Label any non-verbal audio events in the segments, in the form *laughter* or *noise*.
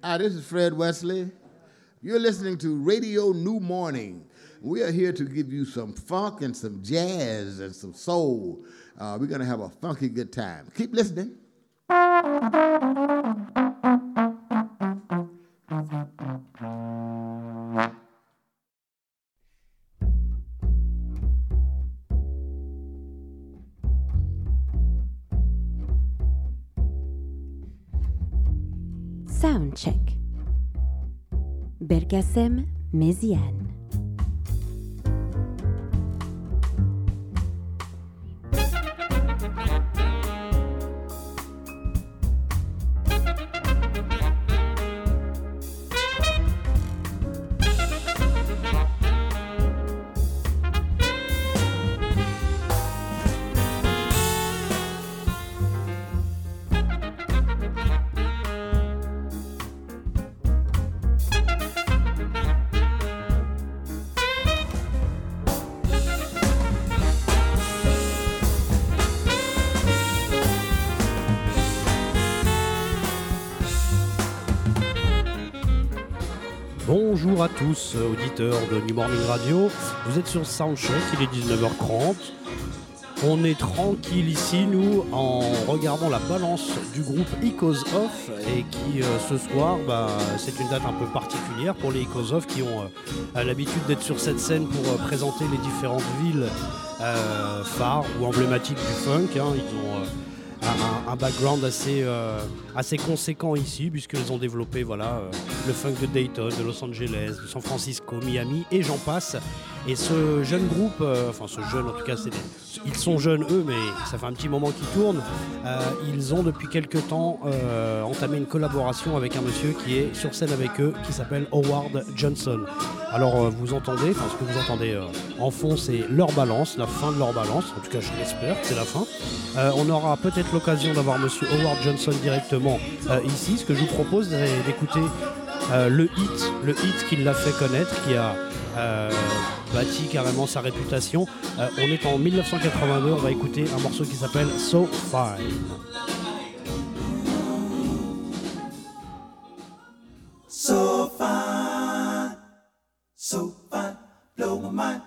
Hi, this is Fred Wesley. You're listening to Radio New Morning. We are here to give you some funk and some jazz and some soul. Uh, we're going to have a funky good time. Keep listening. Bergasem Méziane. Tous, euh, auditeurs de New Morning Radio. Vous êtes sur Soundcheck, il est 19h30. On est tranquille ici, nous, en regardant la balance du groupe Icos Off et qui, euh, ce soir, bah, c'est une date un peu particulière pour les Icos Off qui ont euh, l'habitude d'être sur cette scène pour présenter les différentes villes phares ou emblématiques du funk. hein. Ils ont un, un background assez, euh, assez conséquent ici, puisqu'ils ont développé voilà, euh, le funk de Dayton, de Los Angeles, de San Francisco, Miami, et j'en passe. Et ce jeune groupe, euh, enfin ce jeune en tout cas, des- ils sont jeunes eux, mais ça fait un petit moment qu'ils tournent. Euh, ils ont depuis quelques temps euh, entamé une collaboration avec un monsieur qui est sur scène avec eux, qui s'appelle Howard Johnson. Alors vous entendez, enfin ce que vous entendez en fond, c'est leur balance, la fin de leur balance. En tout cas, je l'espère, c'est la fin. On aura peut-être l'occasion d'avoir Monsieur Howard Johnson directement ici. Ce que je vous propose, c'est d'écouter le hit, le hit qui l'a fait connaître, qui a bâti carrément sa réputation. Euh, on est en 1982, on va écouter un morceau qui s'appelle So Fine. So fine, so fine, blow my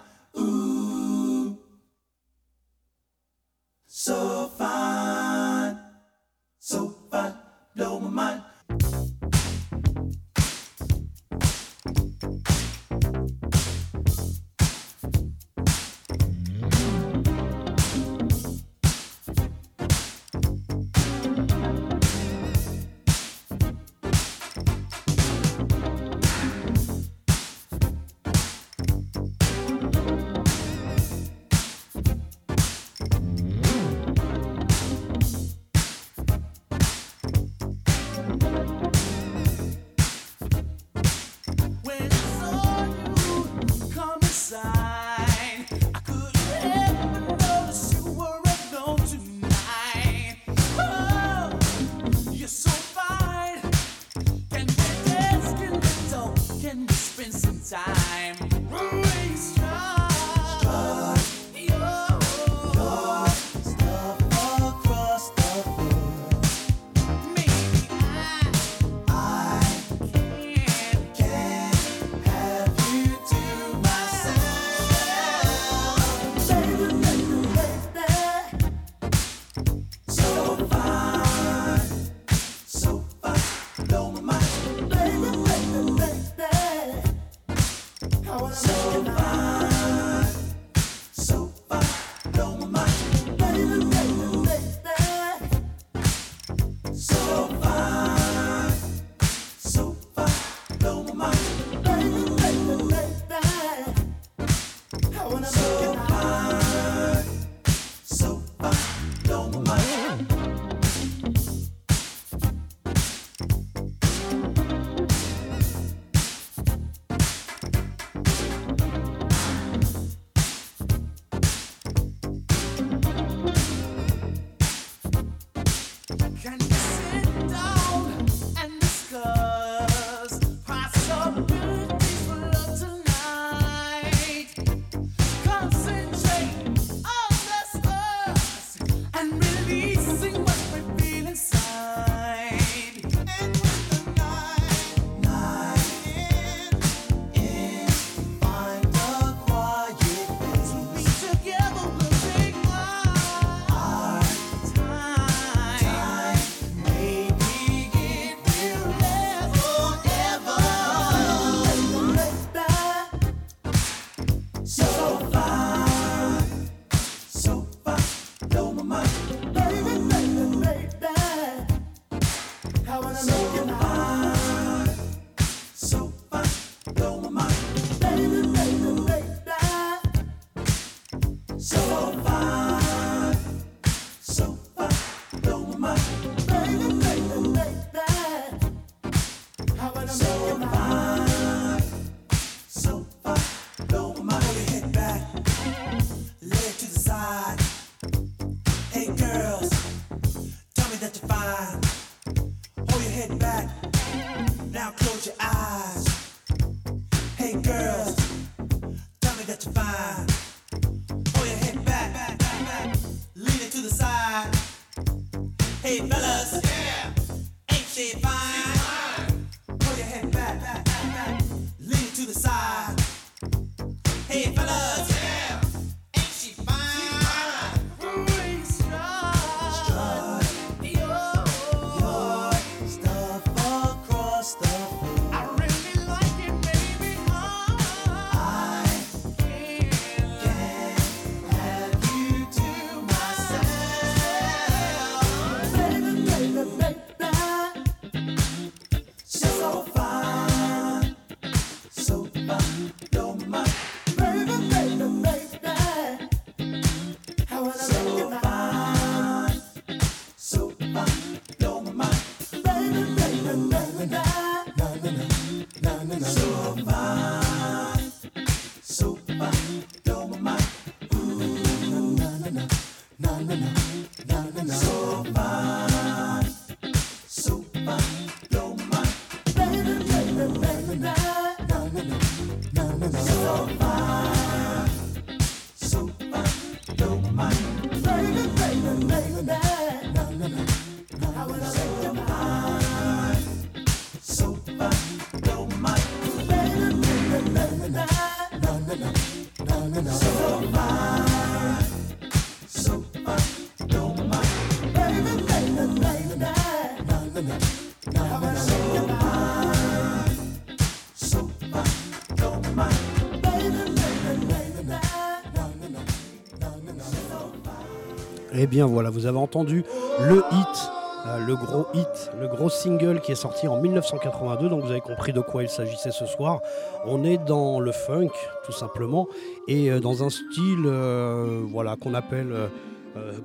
Eh bien voilà, vous avez entendu le hit, euh, le gros hit, le gros single qui est sorti en 1982, donc vous avez compris de quoi il s'agissait ce soir. On est dans le funk tout simplement et euh, dans un style euh, voilà, qu'on appelle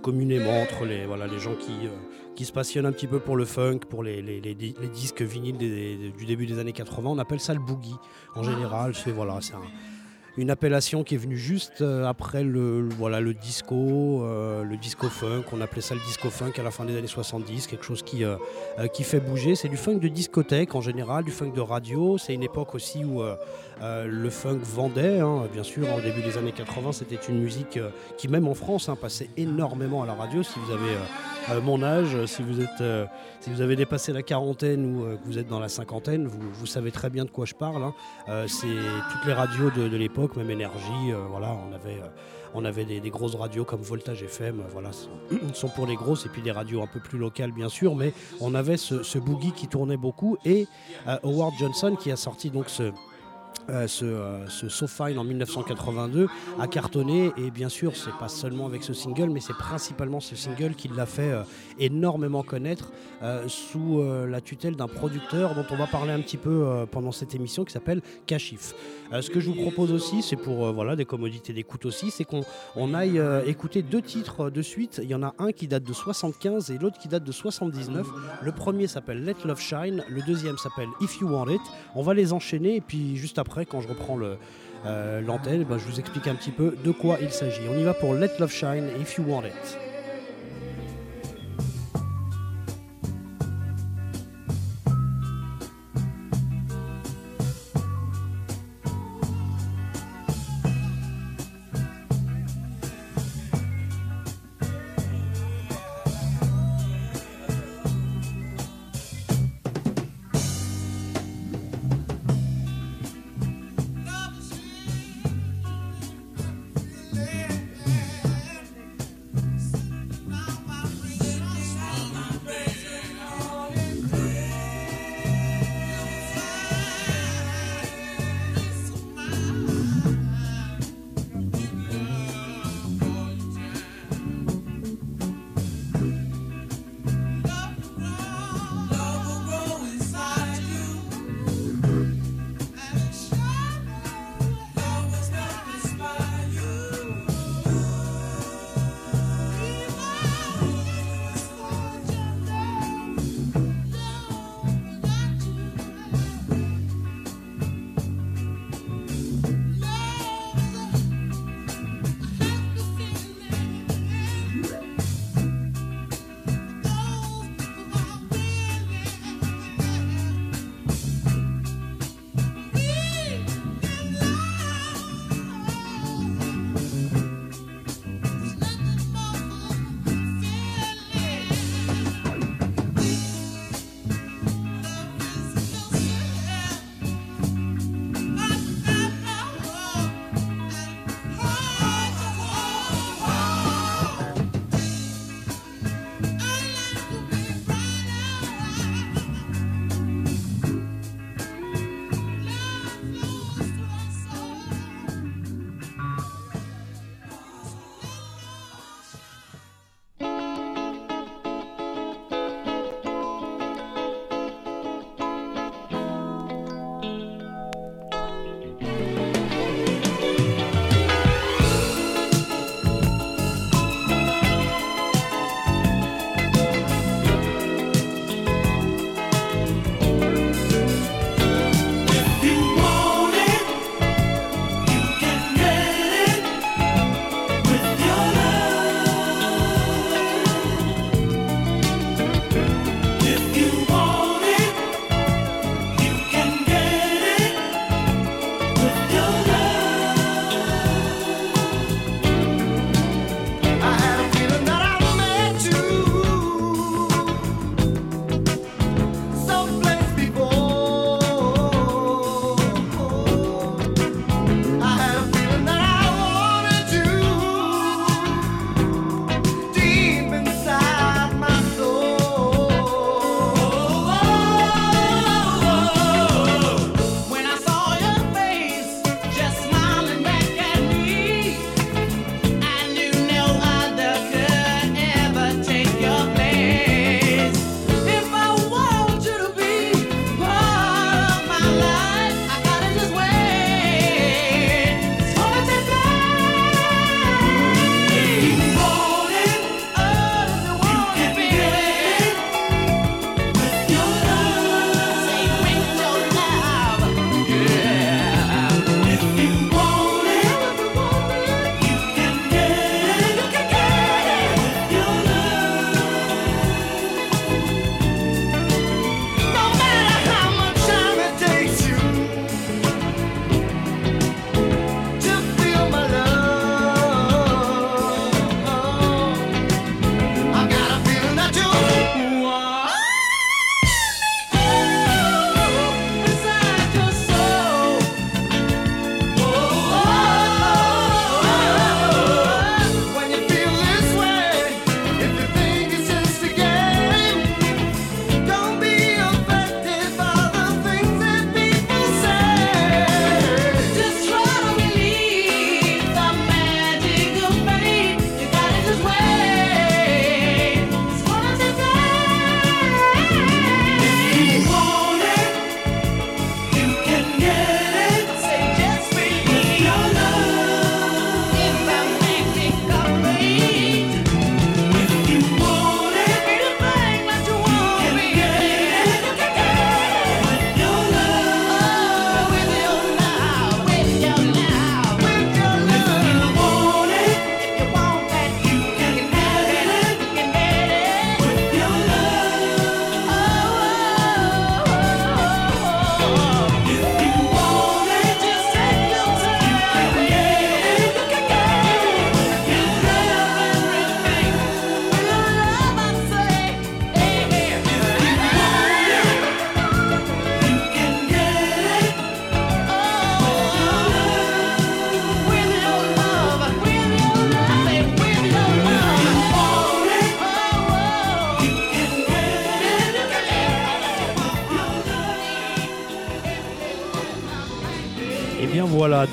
communément entre les, voilà, les gens qui, qui se passionnent un petit peu pour le funk, pour les, les- les di- les disques vinyles des- des- du début des années 80, on appelle ça le boogie en général. C'est voilà, c'est un, une appellation qui est venue juste euh, après le, voilà, le disco, euh, le disco funk. On appelait ça le disco funk à la fin des années 70, quelque chose qui, euh, euh, qui fait bouger. C'est du funk de discothèque en général, du funk de radio. C'est une époque aussi où euh, euh, le funk vendait, hein, bien sûr. Au début des années 80, c'était une musique euh, qui, même en France, hein, passait énormément à la radio. Si vous avez euh, mon âge, si vous, êtes, si vous avez dépassé la quarantaine ou que vous êtes dans la cinquantaine, vous, savez très bien de quoi je parle. hein. C'est toutes les radios de, l'époque, même énergie. voilà, on avait, on avait des, grosses radios comme Voltage FM. voilà, *clears throat* sont, pour les grosses et puis des radios un peu plus locales, bien sûr. Mais on avait ce, boogie qui tournait beaucoup et Howard Johnson qui a sorti donc ce euh, ce, euh, So Fine en 1982 a cartonné. Et bien sûr c'est pas seulement avec ce single mais c'est principalement ce single qui l'a fait euh, énormément connaître euh, sous la tutelle d'un producteur dont on va parler un petit peu pendant cette émission qui s'appelle Kashif. Ce que je vous propose aussi c'est pour voilà des commodités d'écoute aussi c'est qu'on on aille écouter deux titres de suite. Il y en a un qui date de 75 et l'autre qui date de 79 le premier s'appelle Let Love Shine le deuxième s'appelle If You Want It. On va les enchaîner et puis juste après, quand je reprends euh, l'antenne, ben, je vous explique un petit peu de quoi il s'agit. On y va pour Let Love Shine If You Want It.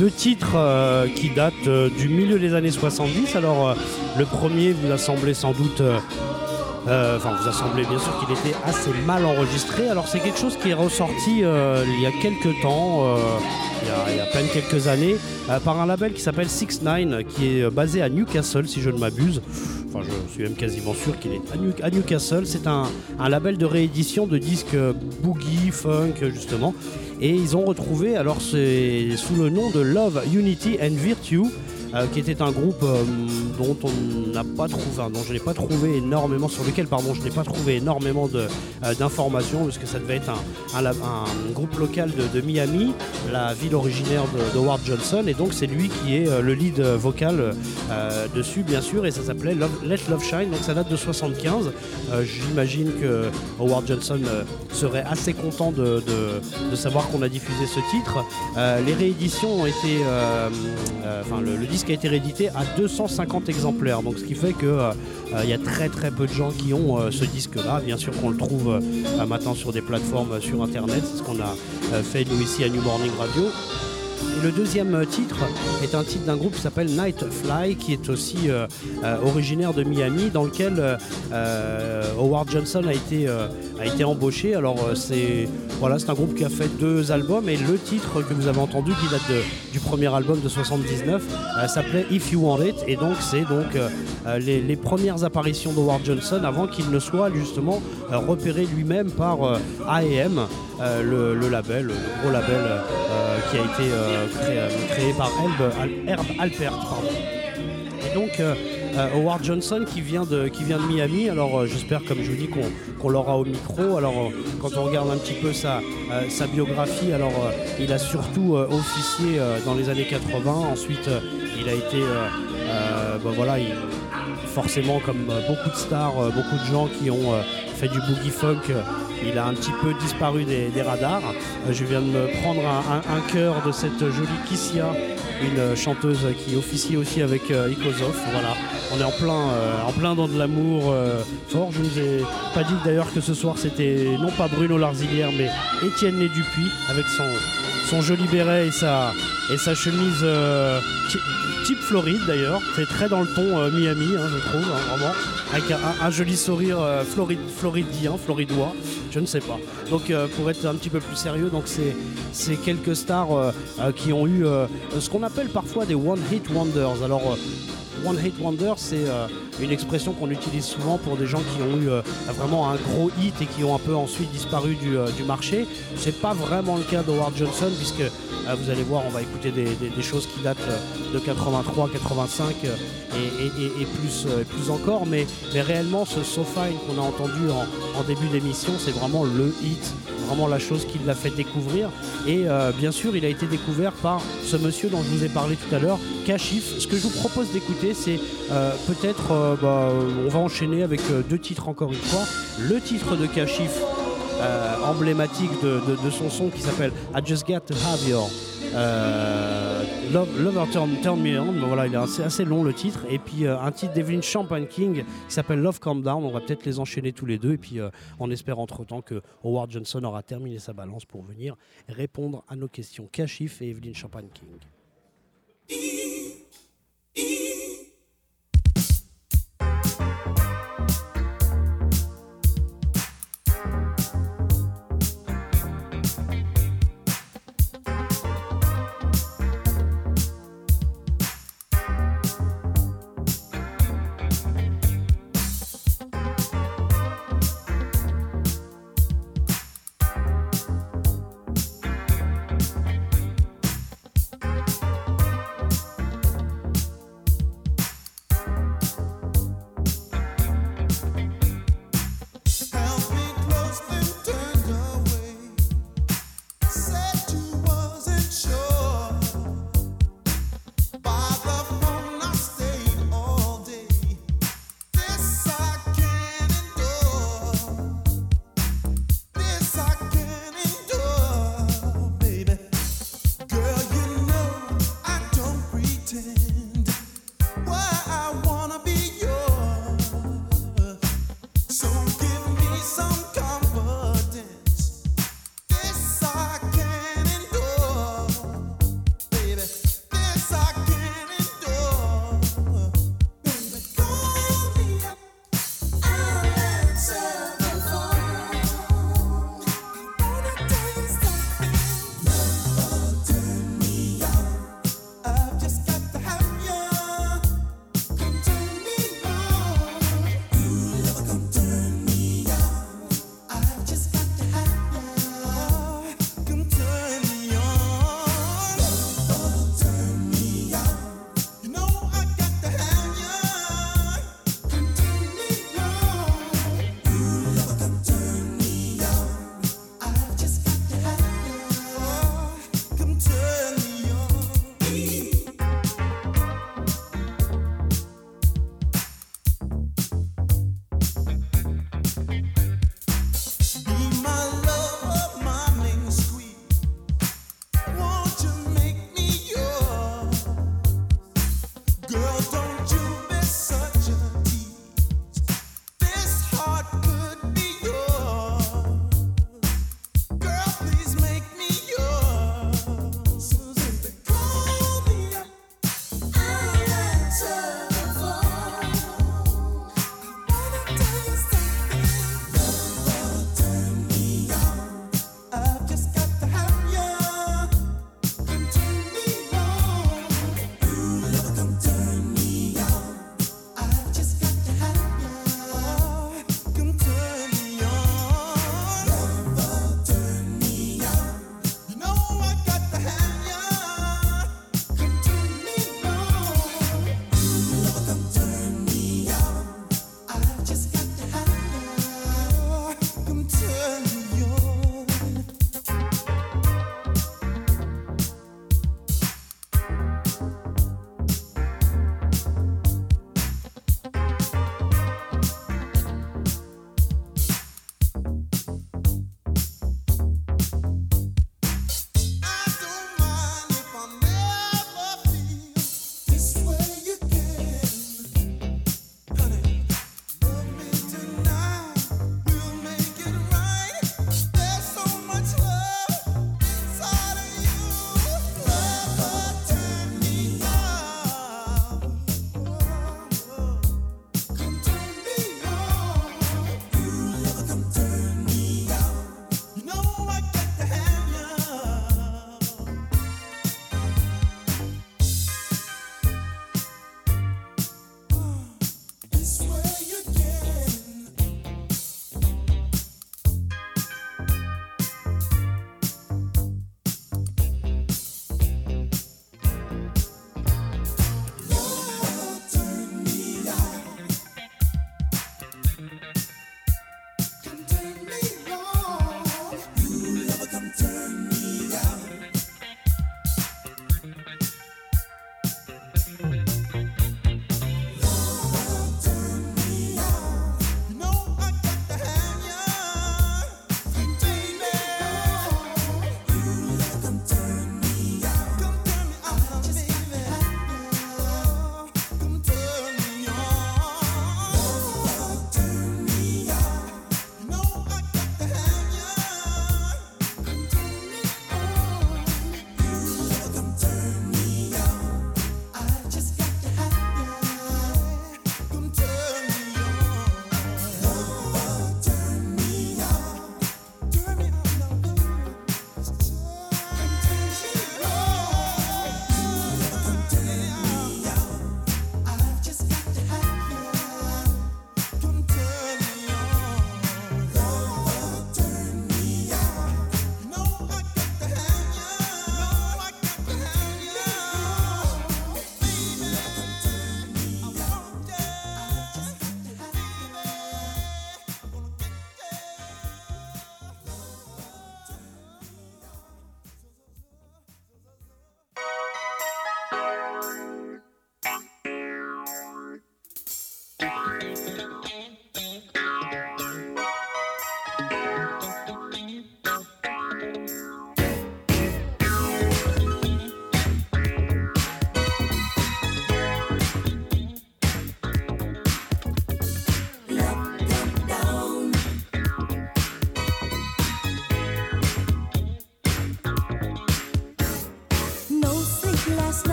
Deux titres euh, qui datent euh, du milieu des années 70. Alors euh, le premier vous a semblé sans doute... Enfin, vous a semblé bien sûr qu'il était assez mal enregistré. Alors, c'est quelque chose qui est ressorti il y a quelques temps, il, y a, il peine quelques années, par un label qui s'appelle 6 9 qui est basé à Newcastle, si je ne m'abuse. Enfin, je suis même quasiment sûr qu'il est à, à Newcastle. C'est un, un label de réédition de disques boogie, funk, justement. Et ils ont retrouvé, alors c'est sous le nom de Love, Unity and Virtue, euh, qui était un groupe euh, dont on n'a pas trouvé, dont je n'ai pas trouvé énormément, sur lequel pardon, je n'ai pas trouvé énormément euh, d'informations, parce que ça devait être un, un groupe local de, Miami, la ville originaire de, de Howard Johnson, et donc c'est lui qui est le lead vocal dessus, bien sûr, et ça s'appelait Let Love Shine, donc ça date de 75. Euh, J'imagine que Howard Johnson serait assez content de, de- savoir qu'on a diffusé ce titre. Les rééditions ont été, enfin le, le disque a été réédité à 250 exemplaires, donc ce qui fait que euh, euh, y a très très peu de gens qui ont euh, ce disque-là. Bien sûr qu'on le trouve maintenant sur des plateformes sur internet, c'est ce qu'on a fait nous ici à New Morning Radio. Le deuxième euh, titre est un titre d'un groupe qui s'appelle Nightfly, qui est aussi euh, euh, originaire de Miami, dans lequel Howard Johnson a été, embauché. Alors c'est un groupe qui a fait deux albums et le titre que vous avez entendu, qui date du premier album de 79, euh, s'appelait If You Want It. Et donc c'est donc les, premières apparitions d'Howard Johnson avant qu'il ne soit justement repéré lui-même par A&M, euh, le, label, le gros label euh, qui a été euh, créé, par Herb, Al- Herb Alpert. pardon. Et donc Howard Johnson qui vient de, qui vient de Miami, alors j'espère comme je vous dis qu'on l'aura au micro. Alors quand on regarde un petit peu sa, biographie, alors il a surtout officié dans les années 80, ensuite il a été, ben voilà, il- forcément comme beaucoup de stars, beaucoup de gens qui ont fait du boogie funk, il a un petit peu disparu des, radars. Euh, je viens de me prendre un, cœur de cette jolie Kissia, une chanteuse qui officie aussi avec euh, Ikozov. Voilà, on est en plein, euh, dans de l'amour fort. Je ne vous ai pas dit d'ailleurs que ce soir c'était non pas Bruno Larzilière mais Étienne Né Dupuis avec son, son joli béret et sa, chemise euh, type Floride d'ailleurs. C'est très dans le ton euh, Miami, hein, je trouve, hein, vraiment. Avec un, joli sourire euh, floridien, floridois, je ne sais pas. Donc pour être un petit peu plus sérieux, donc c'est quelques stars qui ont eu ce qu'on appelle parfois des one hit wonders. Alors One Hit Wonder, c'est euh, une expression qu'on utilise souvent pour des gens qui ont eu euh, vraiment un gros hit et qui ont un peu ensuite disparu du, euh, du marché. C'est pas vraiment le cas d'Howard Johnson, puisque vous allez voir, on va écouter des, choses qui datent de 83, 85 euh, et, plus, encore. Mais, réellement, ce So Fine qu'on a entendu en, en début d'émission, c'est vraiment le hit, la chose qui l'a fait découvrir. Et euh, bien sûr, il a été découvert par ce monsieur dont je vous ai parlé tout à l'heure, Kashif. Ce que je vous propose d'écouter, c'est euh, peut-être, euh, bah, on va enchaîner avec deux titres encore une fois. Le titre de Kashif, emblématique de son son qui s'appelle I Just Got to Have Your euh, Love, Lover Turn, Me On. Voilà, il est assez, assez long le titre. Et puis euh, un titre d'Evelyn Champagne King qui s'appelle Love Calm Down. On va peut-être les enchaîner tous les deux. Et puis euh, on espère entre temps que Howard Johnson aura terminé sa balance pour venir répondre à nos questions. Kashif et Evelyn Champagne King.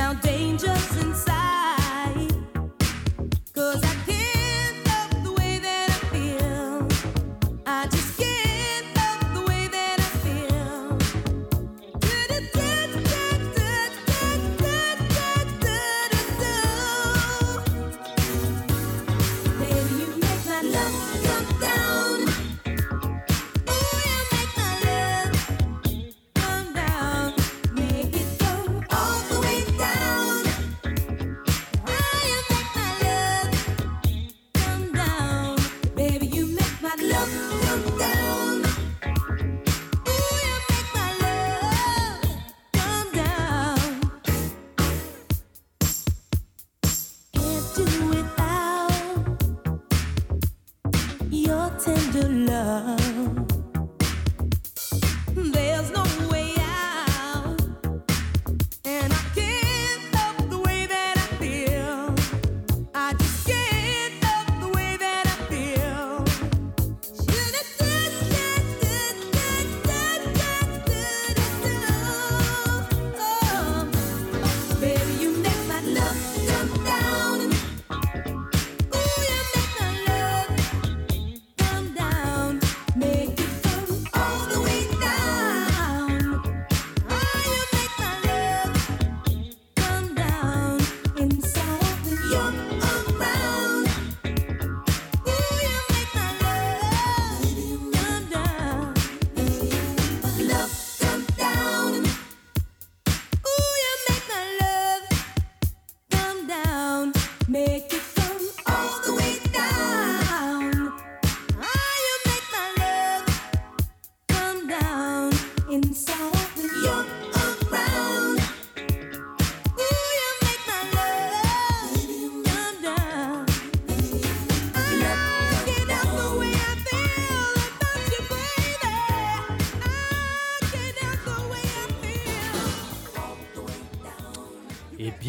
Now danger's inside.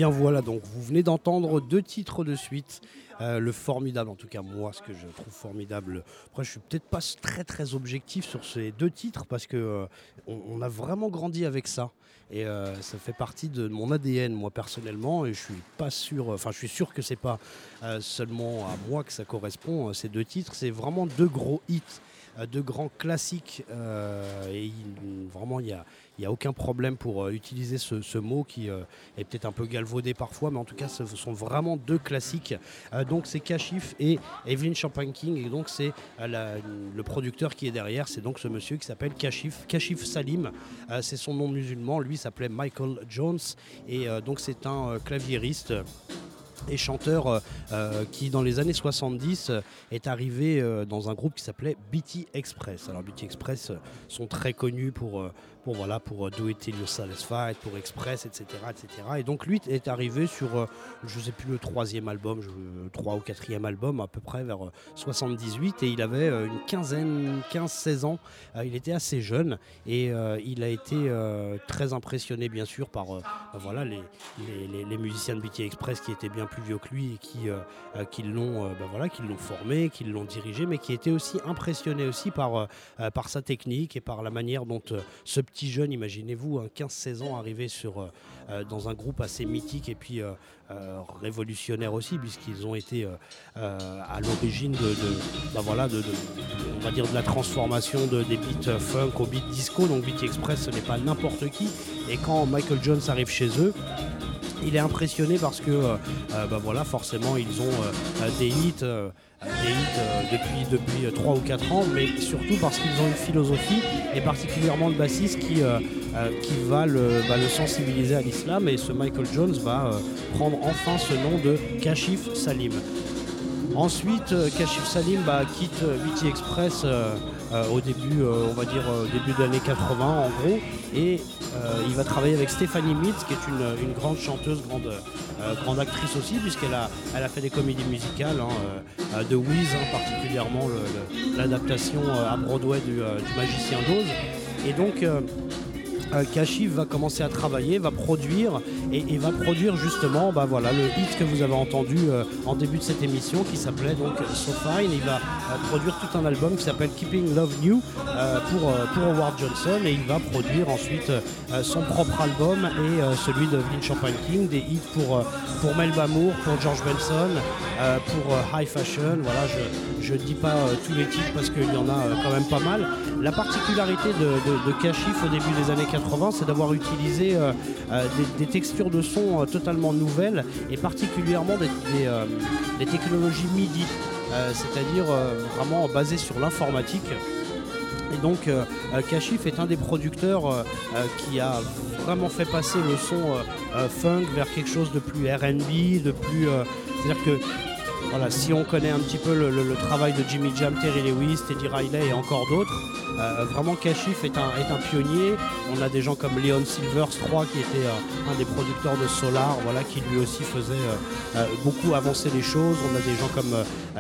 Voilà, donc vous venez d'entendre deux titres de suite. Euh, le formidable, en tout cas moi, ce que je trouve formidable. Après, je suis peut-être pas très très objectif sur ces deux titres parce que euh, on, a vraiment grandi avec ça et euh, ça fait partie de mon ADN moi personnellement et je suis pas sûr. Enfin, je suis sûr que c'est pas seulement à moi que ça correspond. Ces deux titres, c'est vraiment deux gros hits. Euh, deux grands classiques euh, et il- vraiment il n'y a, aucun problème pour euh, utiliser ce, mot qui est peut-être un peu galvaudé parfois, mais en tout cas, ce sont vraiment deux classiques. Donc, c'est Kashif et Evelyn Champagne King, et donc c'est le producteur qui est derrière. C'est donc ce monsieur qui s'appelle Kashif, Kashif Salim. C'est son nom musulman. Lui s'appelait Michael Jones, et donc c'est un claviériste et chanteur euh, euh, qui dans les années 70 euh, est arrivé dans un groupe qui s'appelait BT Express. Alors BT Express sont très connus pour, pour, voilà, pour euh, Do It Till You're Satisfied, pour Express, etc., etc. Et donc lui est arrivé sur, euh, je sais plus le troisième album, le trois ou quatrième album à peu près vers euh, 78 et il avait euh, une quinzaine, 15-16 ans. Euh, il était assez jeune et euh, il a été euh, très impressionné bien sûr par euh, bah, voilà, les, les, musiciens de BT Express qui étaient bien plus vieux que lui et qui, euh, euh, euh, bah, qui l'ont formé, qui l'ont dirigé, mais qui étaient aussi impressionnés aussi par, euh, euh, par sa technique et par la manière dont euh, ce petit jeune, imaginez-vous, un 15-16 ans, arrivé sur, euh, euh, dans un groupe assez mythique et puis euh, révolutionnaire aussi, puisqu'ils ont été à l'origine de, bah, voilà, on va dire de la transformation de, des beats funk au beat disco. Donc BT Express, ce n'est pas n'importe qui. Et quand Michael Jones arrive chez eux, il est impressionné parce que bah voilà, forcément ils ont des hits, euh, depuis, depuis euh, 3 ou 4 ans, mais surtout parce qu'ils ont une philosophie, et particulièrement le bassiste qui, euh, euh, va, le, sensibiliser à l'islam. Et ce Michael Jones va euh, prendre enfin ce nom de Kashif Salim. Ensuite, euh, Kashif Salim bah, quitte euh, BT Express euh, au début, euh, on va dire euh, début de l'année 80 en gros, et il va travailler avec Stéphanie Mitz, qui est une, grande chanteuse, grande, grande actrice aussi, puisqu'elle a, elle a fait des comédies musicales, hein, de Wiz hein, particulièrement, l'adaptation à Broadway du, du Magicien d'Oz. Et donc, Kashif va commencer à travailler, va produire et, va produire justement bah, voilà, le hit que vous avez entendu euh, en début de cette émission qui s'appelait donc So Fine. Il va euh, produire tout un album qui s'appelle Keeping Love New euh, pour, euh, Howard Johnson et il va produire ensuite euh, son propre album et euh, celui de Vin Champagne King, des hits pour, euh, pour Melba Moore, pour George Benson, euh, pour euh, High Fashion. Voilà, je ne dis pas euh, tous les titres parce qu'il y en a euh, quand même pas mal. La particularité de Kashif au début des années 80, c'est d'avoir utilisé euh, euh, des, textures de son euh, totalement nouvelles et particulièrement des, technologies MIDI, c'est-à-dire vraiment basées sur l'informatique. Et donc euh, Kashif est un des producteurs qui a vraiment fait passer le son funk vers quelque chose de plus RB, de plus... C'est-à-dire que voilà, si on connaît un petit peu le, travail de Jimmy Jam, Terry Lewis, Teddy Riley et encore d'autres, euh, vraiment Kashif est un, pionnier. On a des gens comme Leon Silvers 3 qui était euh, un des producteurs de Solar, voilà, qui lui aussi faisait euh, beaucoup avancer les choses. On a des gens comme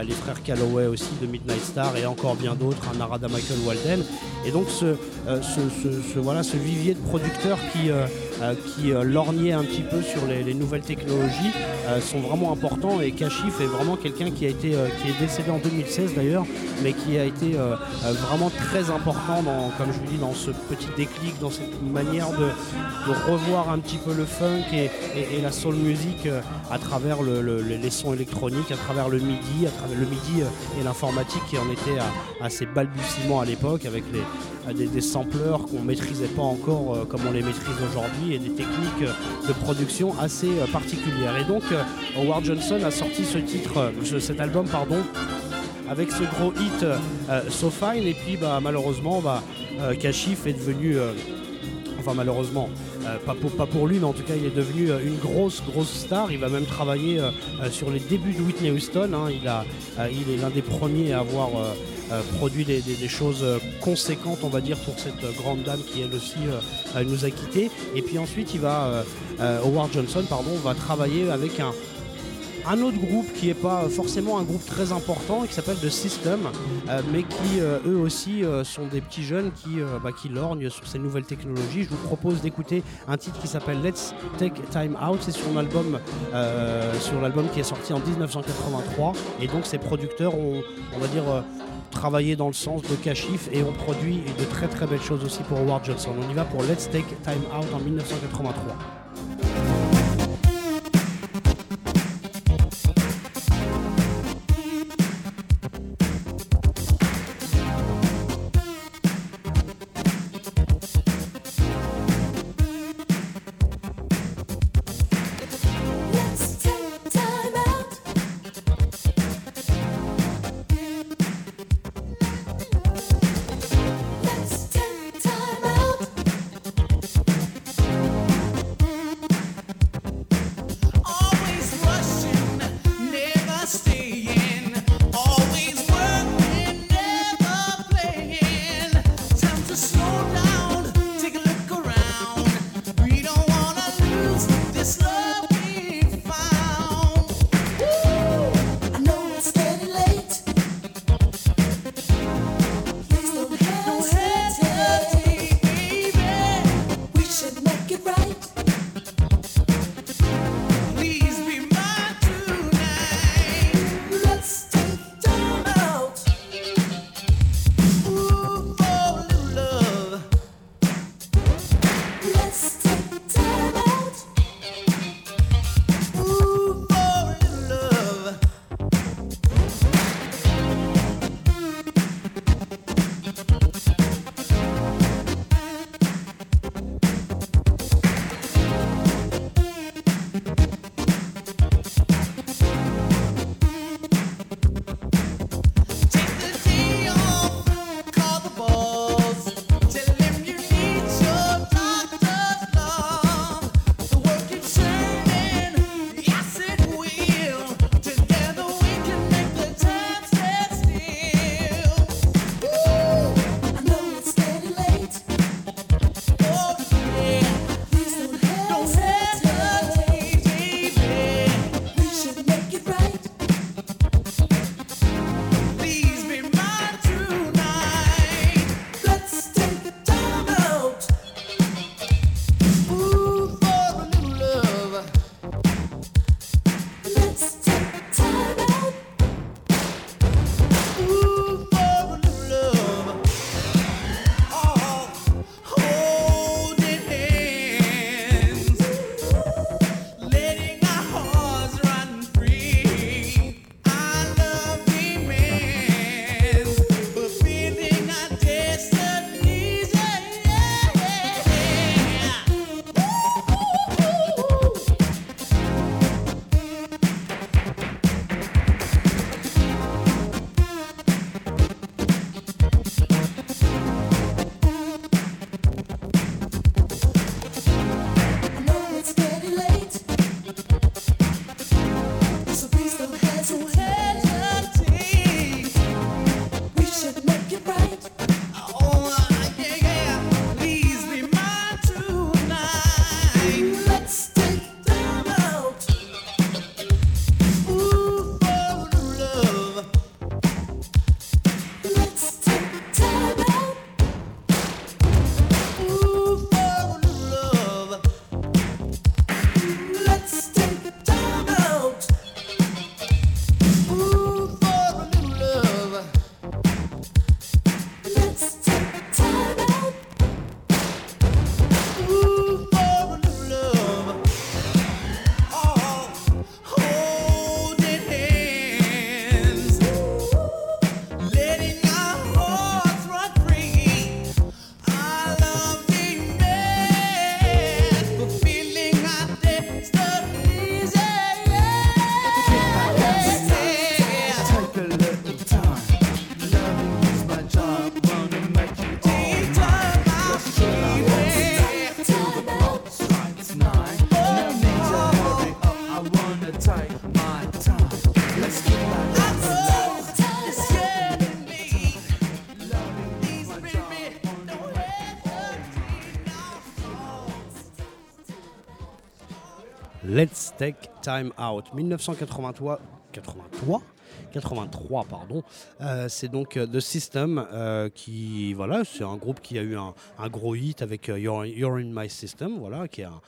les frères Calloway aussi de Midnight Star et encore bien d'autres, un Narada Michael Walden. Et donc ce, euh, ce, voilà, ce vivier de producteurs qui, euh, euh, qui lorgnaient un petit peu sur les, les nouvelles technologies sont vraiment importants et Kashif est vraiment quelqu'un qui qui est décédé en 2016 d'ailleurs mais qui a été vraiment très important dans, comme je vous dis dans ce petit déclic dans cette manière de, revoir un petit peu le funk et, la soul music à travers le- le- les sons électroniques à travers le midi à travers le midi euh, et l'informatique qui en était à, à ses balbutiements à l'époque avec à des, des sampleurs qu'on maîtrisait pas encore euh, comme on les maîtrise aujourd'hui et des techniques euh, de production assez euh, particulières. Et donc euh, Howard Johnson a sorti ce titre, euh, ce- cet album pardon, avec ce gros hit euh, So Fine et puis bah, malheureusement bah, euh, Kashif est devenu euh, enfin malheureusement euh, pas, pour, pas pour lui mais en tout cas il est devenu euh, une grosse grosse star il va même travailler euh, sur les débuts de Whitney Houston hein. il, a, il est l'un des premiers à avoir produit des, des- choses conséquentes on va dire pour cette grande dame qui elle aussi nous a quittés et puis ensuite il va Howard Johnson pardon va travailler avec un un autre groupe qui n'est pas forcément un groupe très important qui s'appelle The System, euh, mais qui euh, eux aussi euh, sont des petits jeunes qui, bah, qui lorgnent sur ces nouvelles technologies. Je vous propose d'écouter un titre qui s'appelle Let's Take Time Out. C'est sur l'album sur qui est sorti en 1983. Et donc ces producteurs ont, on va dire, travaillé dans le sens de Kashif et ont produit de très très belles choses aussi pour Howard Johnson. On y va pour Let's Take Time Out en 1983. Time Out. 1983, 83 83 pardon. Euh, c'est donc euh, The System euh, qui voilà, c'est un groupe qui a eu un, gros hit avec You're, You're in My System, voilà, qui est un,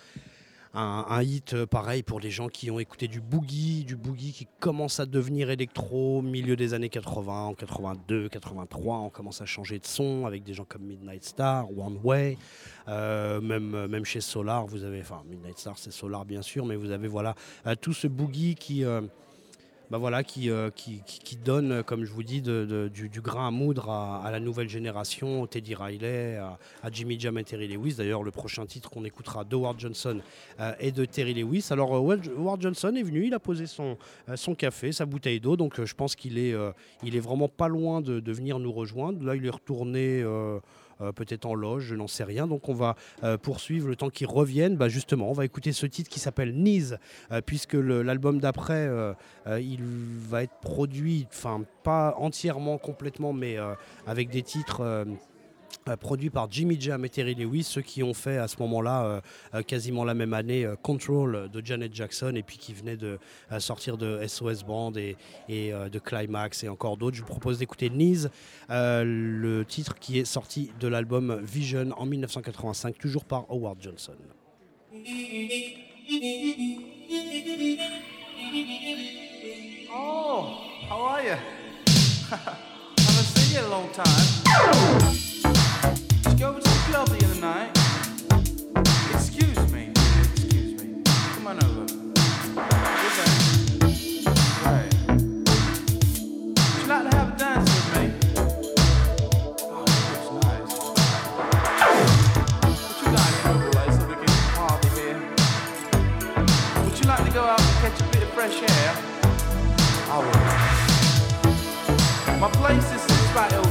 un, hit euh, pareil pour les gens qui ont écouté du boogie, du boogie qui commence à devenir électro au milieu des années 80, en 82, 83, on commence à changer de son avec des gens comme Midnight Star, One Way, euh, même, euh, même chez Solar, vous avez, enfin Midnight Star c'est Solar bien sûr, mais vous avez voilà tout ce boogie qui bah voilà, qui, euh, donne, euh, comme je vous dis, du, grain à moudre à, la nouvelle génération, Teddy Riley, à, Jimmy Jam et Terry Lewis. D'ailleurs, le prochain titre qu'on écoutera de Howard Johnson euh, est de Terry Lewis. Alors, euh, Johnson est venu, il a posé son, euh, café, sa bouteille d'eau, donc euh, je pense qu'il est, euh, vraiment pas loin de venir nous rejoindre. Là, il est retourné. Euh, peut-être en loge, je n'en sais rien. Donc on va euh, poursuivre le temps qu'il revienne. Bah, justement, on va écouter ce titre qui s'appelle Knees, euh, puisque l'album d'après, il va être produit, enfin pas entièrement, complètement, mais avec des titres euh, produits par Jimmy Jam et Terry Lewis, ceux qui ont fait à ce moment-là, euh, euh, quasiment la même année, Control de Janet Jackson, et puis qui venaient de sortir de SOS Band et, de Climax et encore d'autres. Je vous propose d'écouter Knees, le titre qui est sorti de l'album Vision en 1985, toujours par Howard Johnson. Oh, *laughs* a. The night. Excuse me. Excuse me. Come on over. Would you like to have a dance with me? Go out and catch a bit of fresh air? I. My place is is right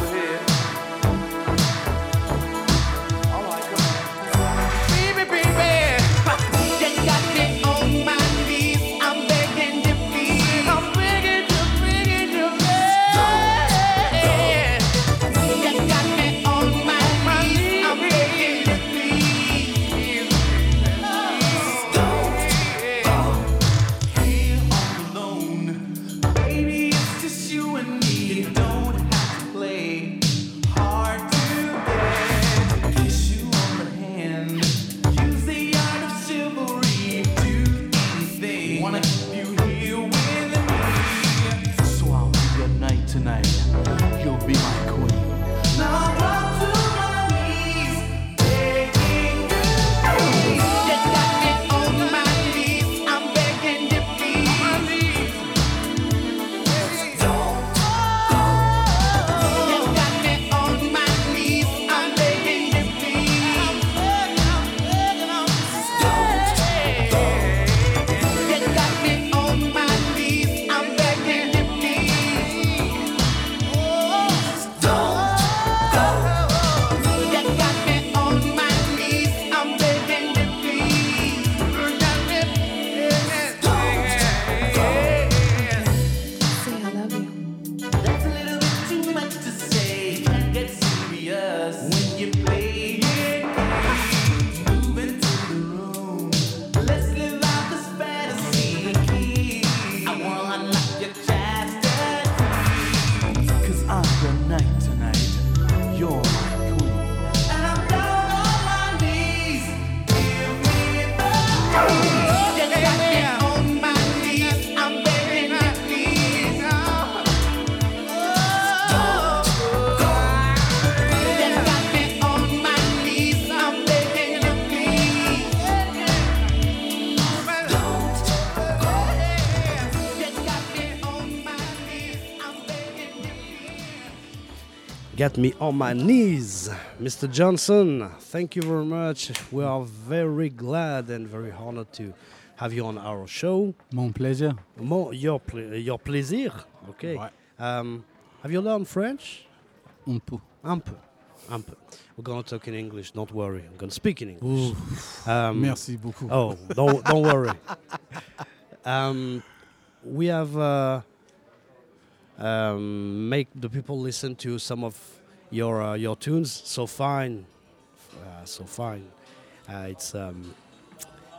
Got me on my knees, Mr. Johnson. Thank you very much. We are very glad and very honored to have you on our show. Mon plaisir. Mon, your, pla- your plaisir. Okay. Ouais. Um, have you learned French? Un peu. Un peu. Un peu. We're gonna talk in English. Don't worry. I'm gonna speak in English. Um, merci beaucoup. Oh, don't don't worry. *laughs* Um, we have uh, um, make the people listen to some of your uh, your tunes. So fine, uh, so fine. Uh, it's um,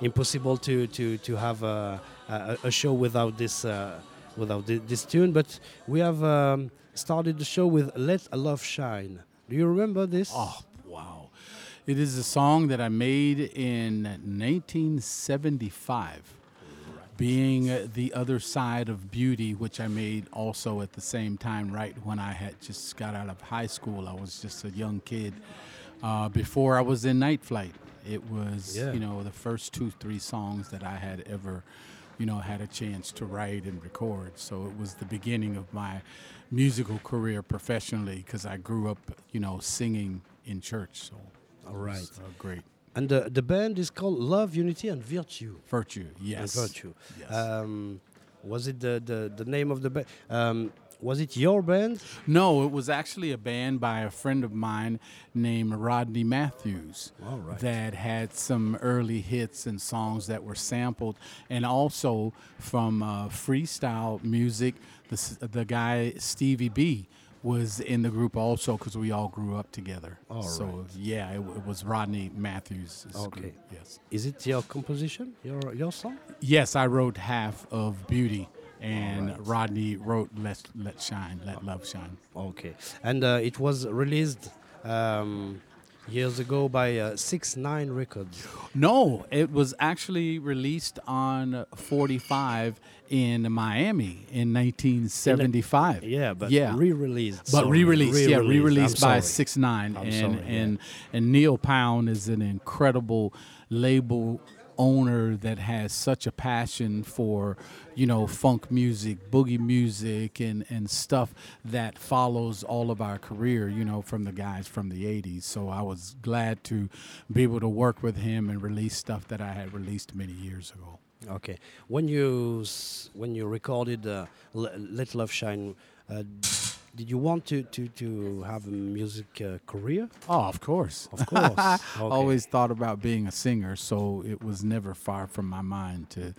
impossible to to to have a, a, a show without this uh, without thi- this tune. But we have um, started the show with "Let Love Shine." Do you remember this? Oh, wow. It is a song that I made in 1975, being the other side of beauty, which I made also at the same time, right when I had just got out of high school. I was just a young kid uh, before I was in Niteflyte. It was, Yeah. you know, the first two, three songs that I had ever, you know, had a chance to write and record. So it was the beginning of my musical career professionally because I grew up, you know, singing in church. So All right. uh, great. And the the band is called Love, Unity, and Virtue. Virtue, And yes. Virtue. Yes. Um, was it the, the, the name of the band? Um, was it your band? No, it was actually a band by a friend of mine named Rodney Matthews All right. that had some early hits and songs that were sampled, and also from uh, freestyle music. The, the guy Stevie B was in the group also because we all grew up together. All so right. yeah, it, it was Rodney Matthews. Okay. Yes. Is it your composition? Your your song? Yes, I wrote half of Beauty, and Rodney wrote Let Let Shine, Let Love Shine. Okay. And uh, it was released um, years ago by uh, Six Nine Records. No, it was actually released on 45 in Miami in 1975. Yeah, but yeah. re-released. But sorry, re-released, yeah, re-released I'm by sorry. Six Nine, I'm and sorry, yeah. and and Neil Pound is an incredible label owner that has such a passion for you know funk music, boogie music, and and stuff that follows all of our career. You know, from the guys from the '80s. So I was glad to be able to work with him and release stuff that I had released many years ago. Okay. When you when you recorded uh, Let Love Shine, uh, did you want to to to have a music uh, career? Oh, of course. Of course. I *laughs* Okay. always thought about being a singer, so it was never far from my mind to,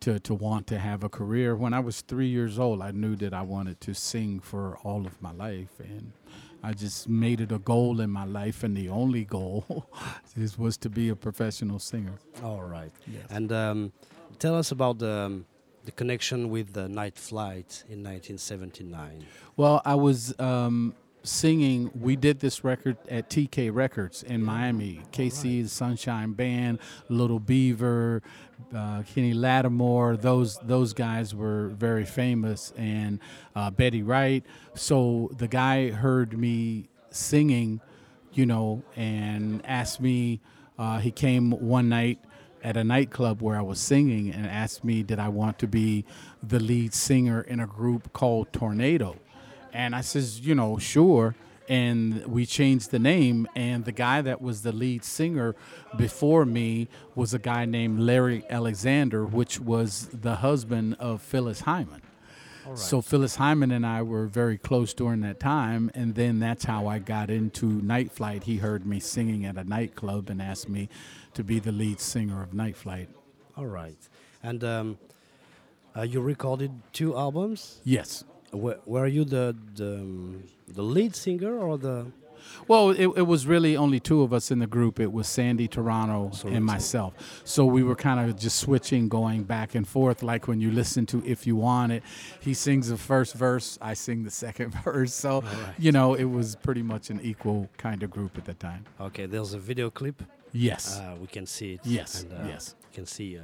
to, to want to have a career. When I was three years old, I knew that I wanted to sing for all of my life, and I just made it a goal in my life, and the only goal *laughs* is, was to be a professional singer. All right. Yes. And um, tell us about the um, the connection with the Niteflyte in 1979. Well, I was um, singing. We did this record at TK Records in Miami. KC, the Sunshine Band, Little Beaver, uh, Kenny Lattimore. Those those guys were very famous, and uh, Betty Wright. So the guy heard me singing, you know, and asked me. Uh, he came one night at a nightclub where I was singing and asked me, did I want to be the lead singer in a group called Tornado? And I says, you know, sure. And we changed the name. And the guy that was the lead singer before me was a guy named Larry Alexander, which was the husband of Phyllis Hyman. So Phyllis Hyman and I were very close during that time, and then that's how I got into Niteflyte. He heard me singing at a nightclub and asked me to be the lead singer of Niteflyte. All right. And um, uh, you recorded two albums. Yes. Were, were you the the, um, the lead singer or the? Well, it, it was really only two of us in the group. It was Sandy Torano and myself. So we were kind of just switching, going back and forth. Like when you listen to If You Want It, he sings the first verse, I sing the second *laughs* verse. So, you know, it was pretty much an equal kind of group at the time. Okay, there's a video clip. Yes. Uh, we can see it. Yes, And, uh, yes. You can see uh,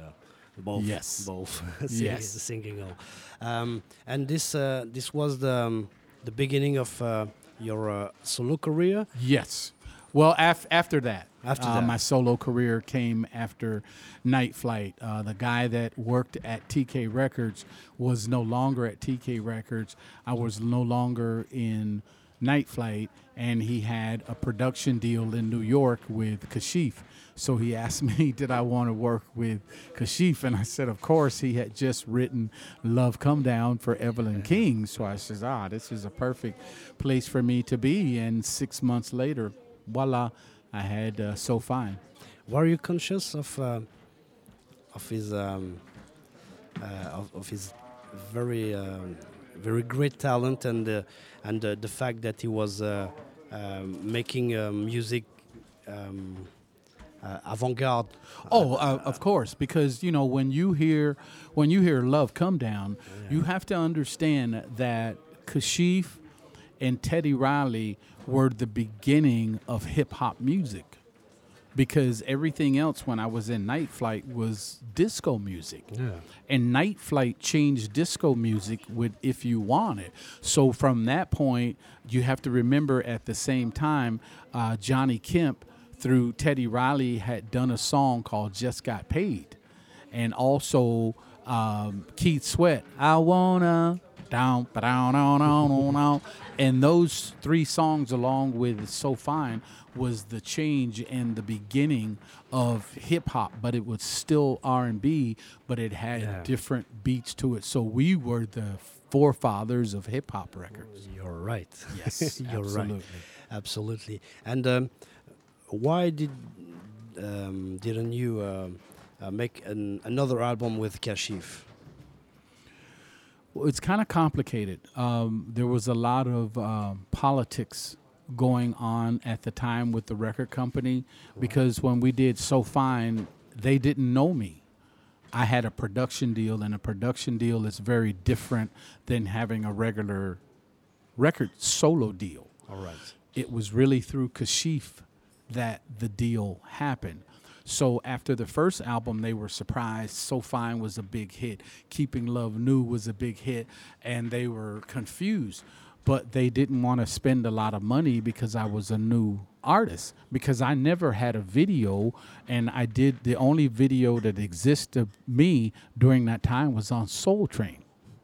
both. Yes. Both. singing, *laughs* Yes. Singing all. Um, and this uh, this was the um, the beginning of uh, your uh, solo career. Yes. Well, af- after that, After that. my solo career came after Niteflyte. Uh, the guy that worked at TK Records was no longer at TK Records. I was no longer in Niteflyte, and he had a production deal in New York with Kashif. So he asked *laughs* me, did I want to work with Kashif? And I said, of course. He had just written Love Come Down for Evelyn King. So I says, ah, this is a perfect place for me to be. And six months later, voila, I had uh, So Fine. Were you conscious of uh, of his um, uh, of, of his very um, very great talent and uh, and uh, the fact that he was uh, um, making uh, music um, uh, avant-garde. Oh, uh, of course, because you know when you hear when you hear "Love Come Down," you have to understand that Kashif and Teddy Riley were the beginning of hip hop music. Because everything else when I was in Niteflyte was disco music. Yeah. And Niteflyte changed disco music with If You Want It. So from that point, you have to remember at the same time, uh, Johnny Kemp through Teddy Riley had done a song called Just Got Paid. And also um, Keith Sweat, I wanna down, down, down, down, down. *laughs* And those three songs, along with So Fine, was the change and the beginning of hip hop. But it was still R and B, but it had Yeah. different beats to it. So we were the forefathers of hip hop records. You're right. Yes, *laughs* you're absolutely. right. Absolutely. And um, why did um, didn't you um uh, make an, another album with Kashif? Well, it's kind of complicated. Um, there was a lot of um, politics going on at the time with the record company because when we did So Fine, they didn't know me. I had a production deal, and a production deal is very different than having a regular record solo deal. All right. It was really through Kashif that the deal happened. So after the first album, they were surprised. So Fine was a big hit. Keeping Love New was a big hit, and they were confused. But they didn't want to spend a lot of money because I was a new artist. Because I never had a video, and I did the only video that existed of me during that time was on Soul Train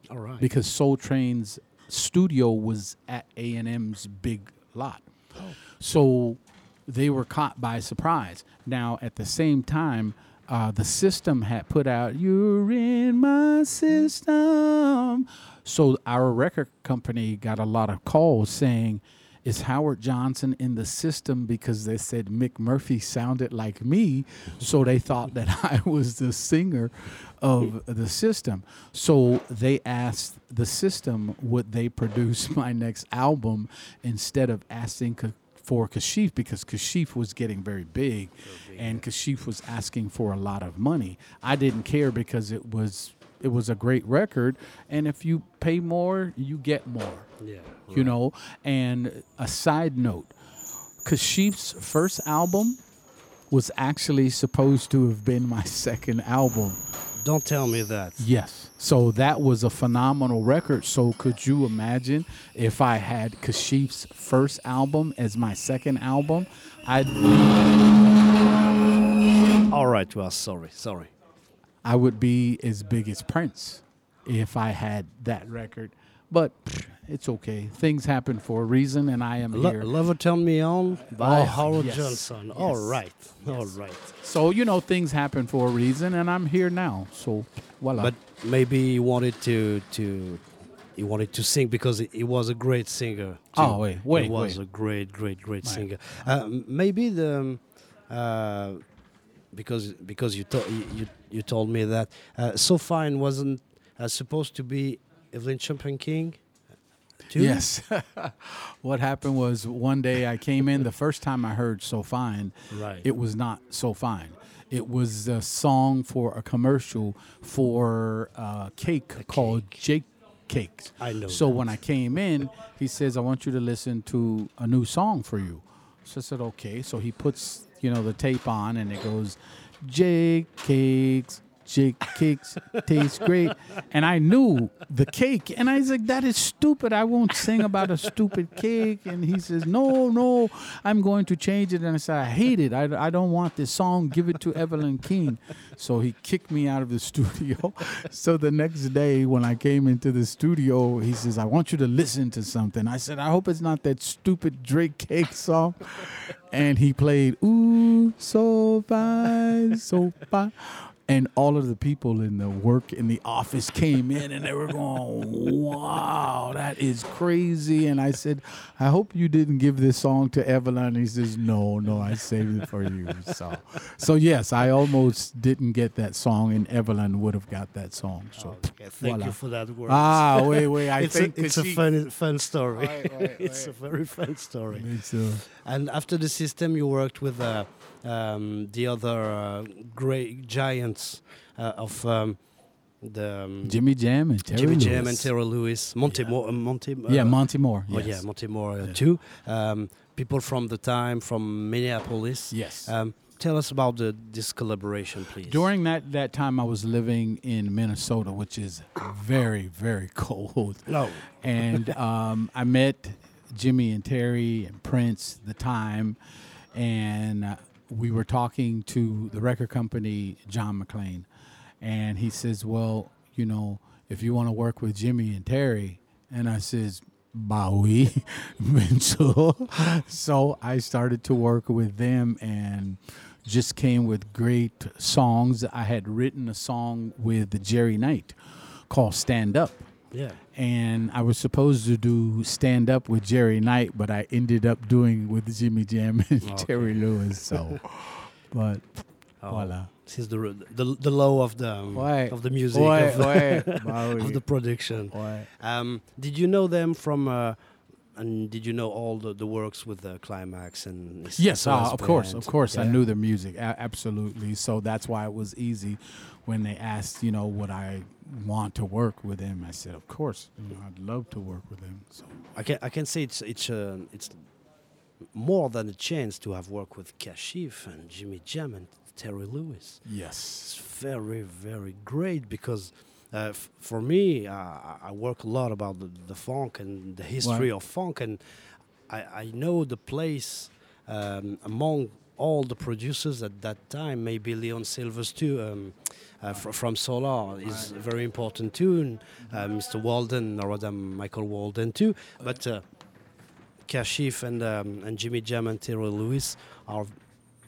All right. because Soul Train's studio was at A and M's big lot. Oh. So they were caught by surprise. Now at the same time, uh, the system had put out "You're in my system," so our record company got a lot of calls saying. Is Howard Johnson in the system because they said Mick Murphy sounded like me, so they thought that *laughs* I was the singer of the system. So they asked the system would they produce *laughs* my next album instead of asking for Kashif because Kashif was getting very big and Kashif was asking for a lot of money. I didn't care because it was it was a great record and if you pay more, you get more yeah. you know. And a side note, Kashif's first album was actually supposed to have been my *laughs* second album. Don't tell me that. Yes. So that was a phenomenal record. So could you imagine if I had Kashif's first album as my second album? I'd All right. Well, sorry. Sorry. I would be as big as Prince if I had that record. But pff, it's okay. Things happen for a reason, and I am Lo- here. Lover Turn Me On by Oh, Howard yes. Johnson. All Yes. right. All right. So you know things happen for a reason, and I'm here now. So voila. But maybe he wanted to to he wanted to sing because he, was a great singer. too. Oh, wait, wait, he was wait. a great, great, great Right. singer. Uh, maybe the um, uh, because because you, to- you you told me that uh, so fine wasn't uh, supposed to be Evelyn Champagne King. Too? yes, *laughs* what happened was one day I came in. The first time I heard "So Fine," Right. it was not so fine. It was a song for a commercial for uh, a cake called Jake Cakes. I know So that. when I came in, he says, "I want you to listen to a new song for you." So I said, "Okay." So he puts, you know, the tape on, and it goes, "Jake Cakes." Jake cakes taste great, and I knew the cake, and I was like, "That is stupid. I won't sing about a stupid cake." And he says, "No, no, I'm going to change it." And I said, "I hate it. I, I don't want this song. Give it to Evelyn King." So he kicked me out of the *laughs* studio. so the next day, when I came into the studio, he says, "I want you to listen to something." I said, "I hope it's not that stupid Drake cake song." And he played "Ooh, so fine, so fine." And all of the people in the work in the office came in and they were going, "Wow, that is crazy!" And I said, "I hope you didn't give this song to Evelyn." And he says, "No, no, I saved it for you." So, so yes, I almost didn't get that song, and Evelyn would have got that song. So, Okay, thank voila. you for that word. Ah, wait, wait. I *laughs* it's think a, it's a she- fun fun story. Right, right, *laughs* it's a very fun story. It's, uh, And after the system, you worked with uh, um, the other uh, great giants uh, of um, the um, Jimmy Jam and Terry Jimmy Lewis. Jam and Terry Lewis, Monty Yeah. Moore, uh, Monty. Uh, yeah, Monte Moir. Oh yeah, Monte Moir uh, Yeah. too. Um, people from the time from Minneapolis. Yes. Um, tell us about the, this collaboration, please. During that, that time, I was living in Minnesota, which is very, very cold. no, And um, I met Jimmy and Terry and Prince, the time, and uh, we were talking to the record company, John McClain. And he says, Well, you know, if you want to work with Jimmy and Terry, and I says, Bowie. *laughs* so, *laughs* so I started to work with them and just came with great songs. I had written a song with Jerry Knight called Stand Up. yeah. And I was supposed to do stand up with Jerry Knight, but I ended up doing with Jimmy Jam and *laughs* Terry Lewis. So, *laughs* but Oh, voila. This is the the, the low of the um, of the music Ouais, of, Bowie. of the *laughs* production. Um, did you know them from? Uh, and did you know all the, the works with the Klymaxx and? Yes, uh, of course, of course. I knew their music, a- absolutely. So that's why it was easy when they asked, you know, would I want to work with him? I said, of course. You know, I'd love to work with him. So I can I can say it's it's uh, it's more than a chance to have worked with Kashif and Jimmy Jam and Terry Lewis. yes, It's very very great because. Uh, f- for me, uh, I- work a lot about the, the funk and the history of funk, and I, I know the place um, among all the producers at that time. Maybe Leon Sylvers too, um, fr- from Solar is a very important too, and uh, Mr. Walden, or rather Michael Walden too. But uh, Kashif and um, and Jimmy Jam and Terry Lewis are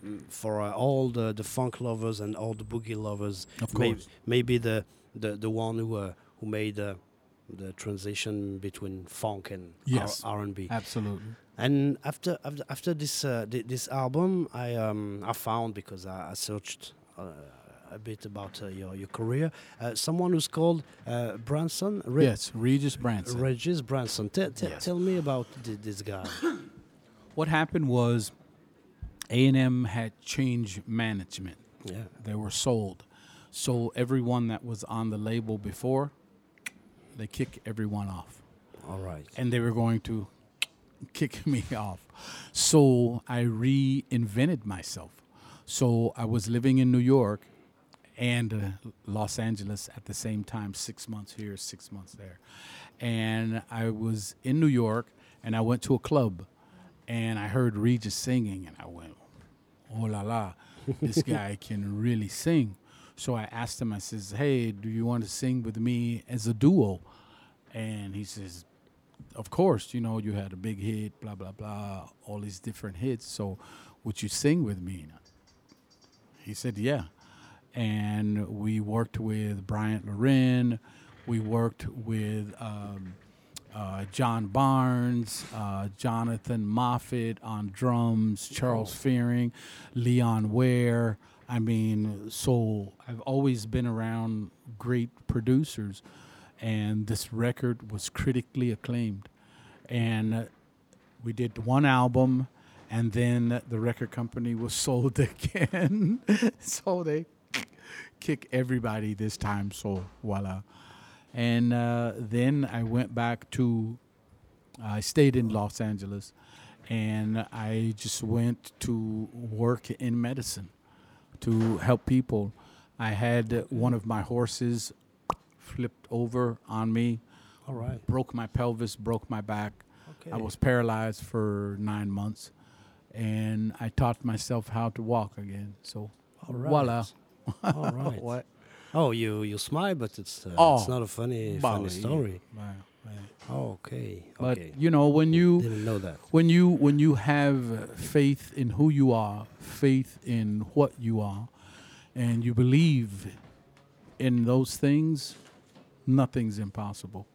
mm, for uh, all the, the funk lovers and all the boogie lovers. Of course. maybe the the, the one who uh, who made uh, the transition between funk and Yes. R and B. absolutely. And after after, after this uh, thi- this album, I um I found because I, I searched. A bit about uh, your your career. Uh, someone who's called uh, Branson. Re- yes, Regis Branson. Regis Branson. Te- Yes. Tell me about thi- this guy. *coughs* what happened was A&M had changed management. yeah. They were sold. So everyone that was on the label before, they kick everyone off. All right. And they were going to *laughs* kick me off. So I reinvented myself. So I was living in New York and uh, Los Angeles at the same time, six months here, six months there. And I was in New York and I went to a club and I heard Regis singing and I went, oh la la, this *laughs* guy can really sing. So I asked him, I says, hey, do you want to sing with me as a duo? And he says, of course, you know, you had a big hit, blah, blah, blah, all these different hits. So would you sing with me? He said, yeah. And we worked with Bryan Loren. We worked with um, uh, John Barnes, uh, Jonathan Moffett on drums, Charles Fearing, Leon Ware. I mean, so I've always been around great producers, and this record was critically acclaimed. And uh, we did one album, and then the record company was *laughs* sold again. *laughs* so they kick everybody this time. So voila. And uh, then I went back to, I stayed in Los Angeles, and I just went to work in medicine to help people. I had one of my horses flipped over on me, All right. broke my pelvis, broke my back. Okay. I was paralyzed for nine months, and I taught myself how to walk again. So, All right. voila. All *laughs* right. What? Oh, you you smile, but it's uh, Oh, it's not a funny funny story. Oh, okay. But okay. you know, when you didn't know that. when you when you have uh, faith in who you are, faith in what you are, and you believe in those things, nothing's impossible.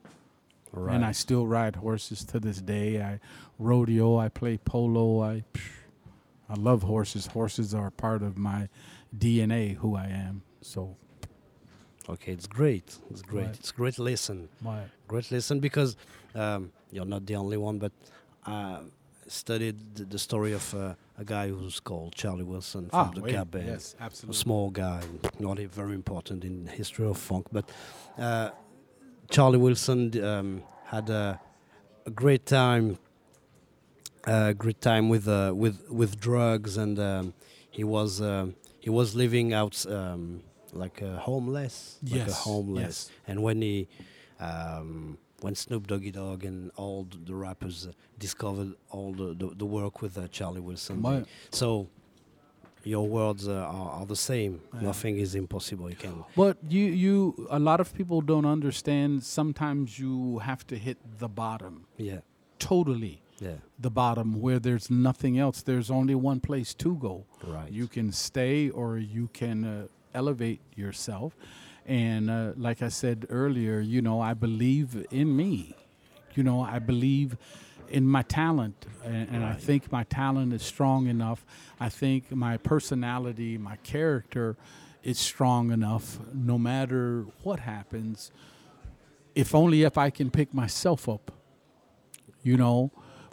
Right. And I still ride horses to this day. I rodeo, I play polo. I I love horses. Horses are part of my DNA, who I am. So, okay, it's great. It's great. Right. It's a great lesson. my Great lesson because um, you're not the only one, but I studied the, the story of uh, a guy who's called Charlie Wilson from the wait, Band. yes, a small guy, not very important in the history of funk, but uh, Charlie Wilson um, had a, a great time, a great time with uh, with with drugs, and um, he was um he was living out um, like a homeless, like a homeless, yes. and when he um, when Snoop Doggy Dogg and all the, the rappers uh, discovered all the, the, the work with uh, Charlie Wilson, My- so your words uh, are, are the same. Yeah. Nothing is impossible. You can. But you, you, a lot of people don't understand. Sometimes you have to hit the bottom, Yeah. totally Yeah. the bottom, where there's nothing else. There's only one place to go. Right. You can stay or you can uh, elevate yourself. And uh, like I said earlier, you know, I believe in me. You know, I believe in my talent, and, and I think my talent is strong enough. I think my personality, my character is strong enough no matter what happens. If only if I can pick myself up, you know.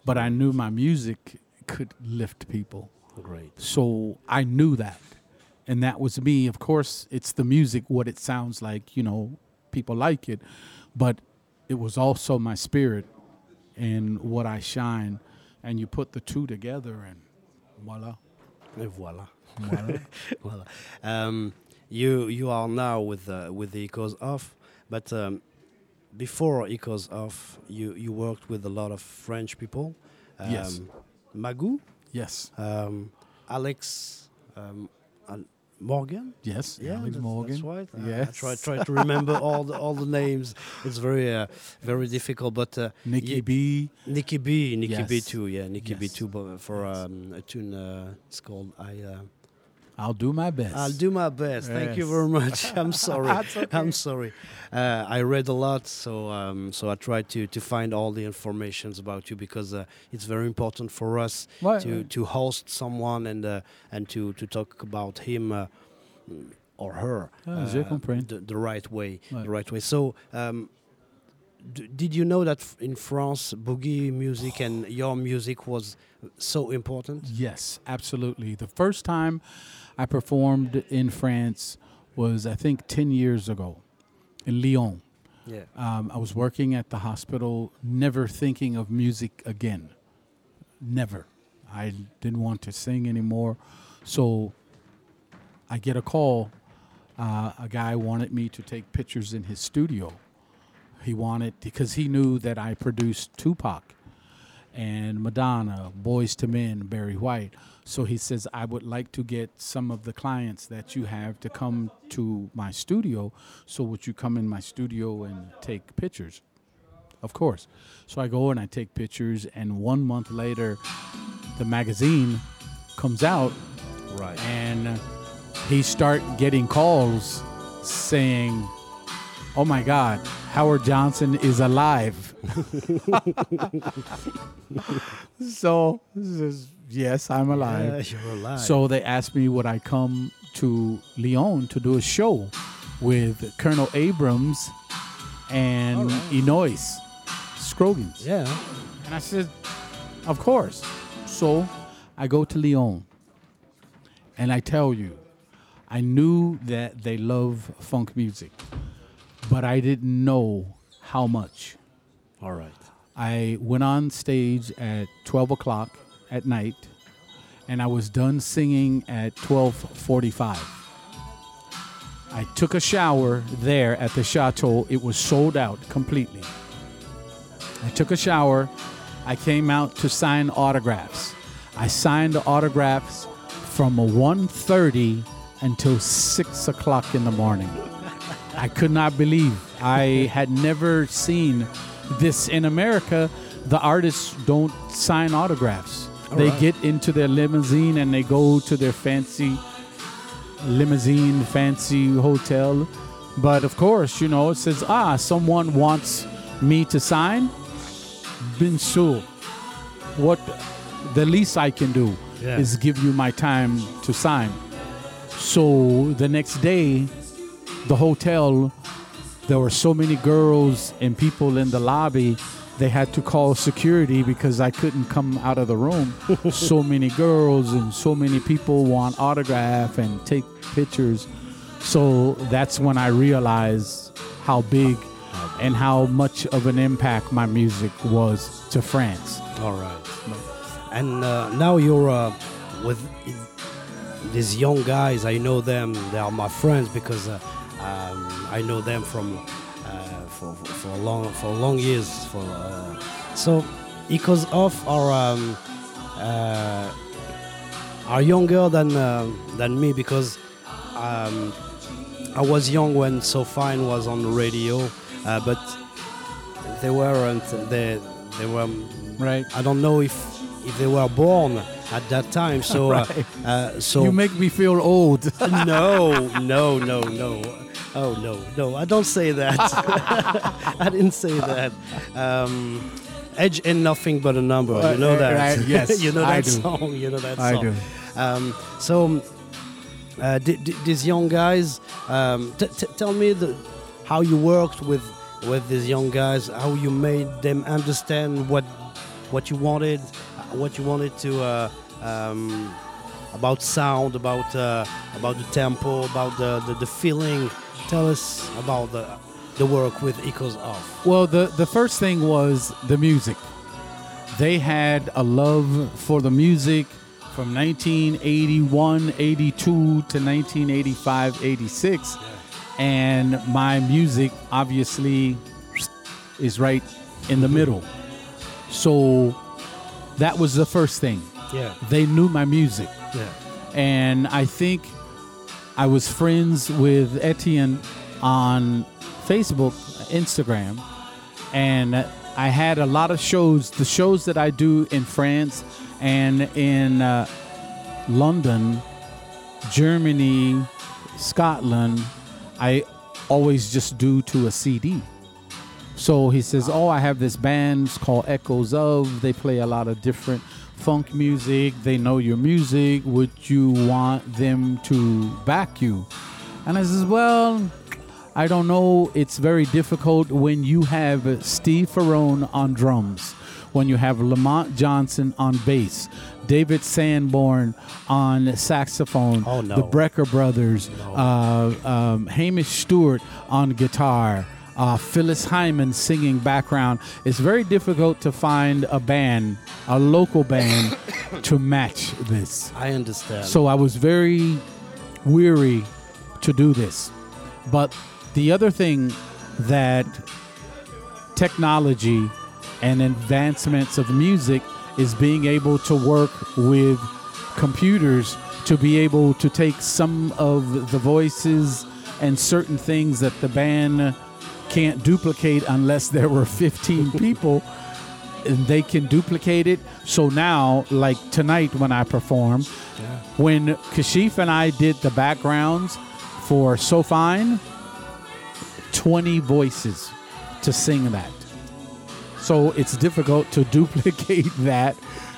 But I knew my music could lift people. Great. So I knew that. And that was me. Of course, it's the music, what it sounds like, you know, people like it. But it was also my spirit and what I shine. And you put the two together and voila. Et voilà. voila. voilà. *laughs* Um, you you are now with uh, with the Echoes Off, but um, before Echoes Off, you you worked with a lot of French people. Um, Yes. Magoo, yes. um, Alex um, Al- Morgan. Yes. Yeah, Alex that's, Morgan. that's right. Uh, Yes. I try try to remember all the all the names. It's very uh, very difficult, but uh, Nikki B. Nikki B, Nikki B Yes. too. Yeah, Nikki B Yes. too. But for um, a tune, uh, it's called I. I'll do my best. I'll do my best. Thank you very much. *laughs* I'm sorry. I'm sorry. Uh, I read a lot, so um, so I tried to to find all the informations about you because uh, it's very important for us Right, to to host someone and uh, and to to talk about him. Uh, or her, Ah, je uh, the, the right way, Right. the right way. So, um, d- did you know that f- in France, boogie music and your music was so important? Yes, absolutely. The first time I performed in France was, I think, 10 years ago in Lyon. Yeah. Um, I was working at the hospital, never thinking of music again. Never. I didn't want to sing anymore. So I get a call. Uh, a guy wanted me to take pictures in his studio. He wanted, because he knew that I produced Tupac and Madonna, Boyz II Men, Barry White. So he says, I would like to get some of the clients that you have to come to my studio. So would you come in my studio and take pictures? Of course. So I go and I take pictures, and one month later, the magazine comes out, Right. and he start getting calls saying, "Oh my God, Howard Johnson is alive." *laughs* *laughs* so this is- yes, I'm alive. Yeah, you're alive. So they asked me would I come to Lyon to do a show with Colonel Abrams and Enois Scroggins. yeah. And I said, Of course. So I go to Lyon. And I tell you, I knew that they love funk music, but I didn't know how much. All right. I went on stage at 12 o'clock at night, and I was done singing at 12:45. I took a shower there at the chateau. It was sold out completely. I took a shower. I came out to sign autographs. I signed the autographs from 1.30 until 6 o'clock in the morning. I could not believe. I had never seen this in America. The artists don't sign autographs. They right. get into their limousine and they go to their fancy limousine, fancy hotel. But of course, you know, it says, ah, someone wants me to sign. Bin sure. What the least I can do Yeah. is give you my time to sign. So the next day, the hotel, there were so many girls and people in the lobby. They had to call security because I couldn't come out of the room. *laughs* so many girls and so many people want autograph and take pictures. So that's when I realized how big and how much of an impact my music was to France. All right. And uh, now you're uh, with these young guys. I know them. They are my friends because uh, um, I know them from for, for long for long years. For uh, so because of our um, uh, are younger than uh, than me because um, I was young when So Fine was on the radio, uh, but they weren't. They they were. Right. I don't know if if they were born at that time. So uh, *laughs* Right. uh, so You make me feel old. *laughs* no no no no. Oh no no! I don't say that. *laughs* I didn't say that. Um, Edge ain't nothing but a number. You know Uh, that. right, yes, you know I that do. song. You know that song. I do. Um, so uh, th- th- these young guys, um, t- t- tell me the, how you worked with with these young guys, how you made them understand what what you wanted, uh, what you wanted to uh, um, about sound, about uh, about the tempo, about the, the, the feeling. Tell us about the the work with Echoes Off. Well, the the first thing was the music. They had a love for the music from 1981, 82 to 1985, 86. And my music obviously is right in the middle. So that was the first thing. Yeah, They knew my music. yeah, and I think I was friends with Etienne on Facebook, Instagram, and I had a lot of shows. The shows that I do in France and in uh, London, Germany, Scotland, I always just do to a CD. So he says, "Oh, I have this band it's called Echoes of. They play a lot of different funk music. They know your music. Would you want them to back you?" And I says, "Well, I don't know. It's very difficult when you have Steve Ferrone on drums, when you have Lamont Johnson on bass, David Sanborn on saxophone, Oh, no. the Brecker brothers, uh, um, Hamish Stewart on guitar." Uh, Phyllis Hyman singing background. It's very difficult to find a band, a local band, *coughs* to match this. I understand. So I was very weary to do this. But the other thing that technology and advancements of music is being able to work with computers to be able to take some of the voices and certain things that the band can't duplicate unless there were 15 *laughs* people and they can duplicate it. So now, like tonight when I perform, when Kashif and I did the backgrounds for So Fine, 20 voices to sing that. So it's difficult to *laughs* duplicate that.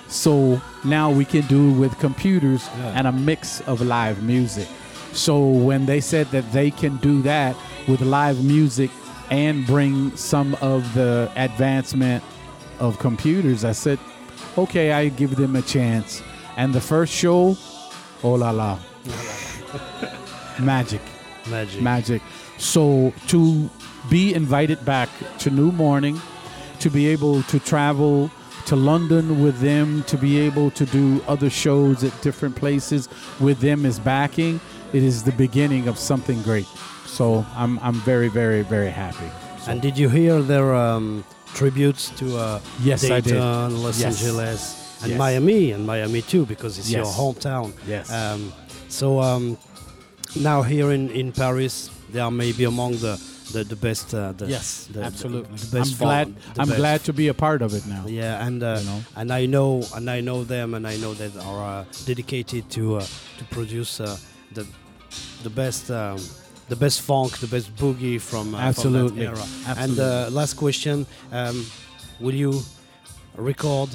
So now we can do with computers and a mix of live music. So when they said that they can do that with live music and bring some of the advancement of computers, I said, okay, I give them a chance. And the first show, oh la la, *laughs* magic magic. magic. So to be invited back to New Morning, to be able to travel to London with them, to be able to do other shows at different places with them as backing, it is the beginning of something great. So I'm I'm very very very happy. And did you hear their um, tributes to uh, Yes, I did. Dayton, Los Yes. Angeles, and Yes. Miami, and Miami too, because it's your hometown. Yes. Um, so um, now here in, in Paris, they are maybe among the the, the best. Uh, the, yes, the, absolutely. The, best I'm glad the I'm best- glad to be a part of it now. Yeah, and uh, You know? and I know and I know them, and I know that are uh, dedicated to uh, to produce uh, the the best. Um, the best funk, the best boogie from, uh, Absolutely. from that era. Absolutely. And uh, last question: um, Will you record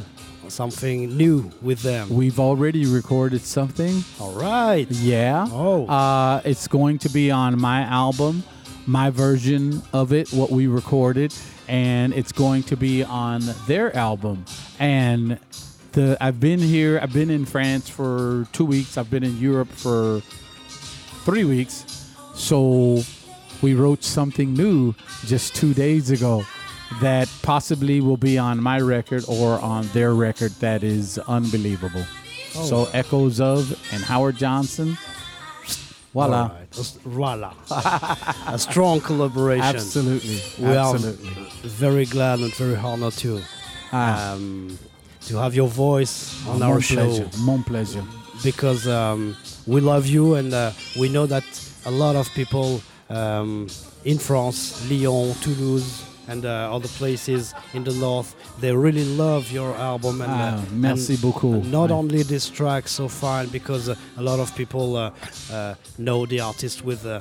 something new with them? We've already recorded something. All right. Yeah. Oh. Uh, it's going to be on my album, my version of it, what we recorded, and it's going to be on their album. And the I've been here. I've been in France for two weeks. I've been in Europe for three weeks. So we wrote something new just two days ago that possibly will be on my record or on their record that is unbelievable. So Echoes of and Howard Johnson. Voila. Right. Voila. *laughs* a strong collaboration. Absolutely. We Absolutely. are very glad and very honored to Ah, um, to have your voice on mon our show pleasure. Mon pleasure. because um, we love you and uh, we know that a lot of people um, in France, Lyon, Toulouse, and uh, other places in the north, they really love your album. And, Ah, uh, merci and beaucoup. Not only this track so far, because uh, a lot of people uh, uh, know the artist with uh,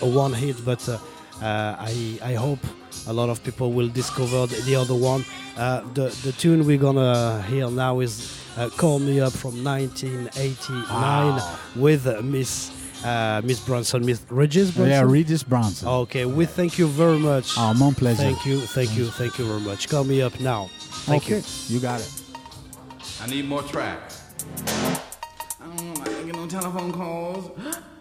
a one hit, but uh, uh, I, I hope a lot of people will discover the, the other one. Uh, the, the tune we're gonna hear now is uh, Call Me Up from 1989 with uh, Miss uh, Miss Bronson, Miss Regis Bronson. Yeah, Regis Bronson. Okay, we thank you very much. Oh, mon pleasure. Thank you, thank you, thank you very much. Call me up now. Thank okay, you. you got it. I need more tracks. I don't know, I ain't get no telephone calls. *gasps*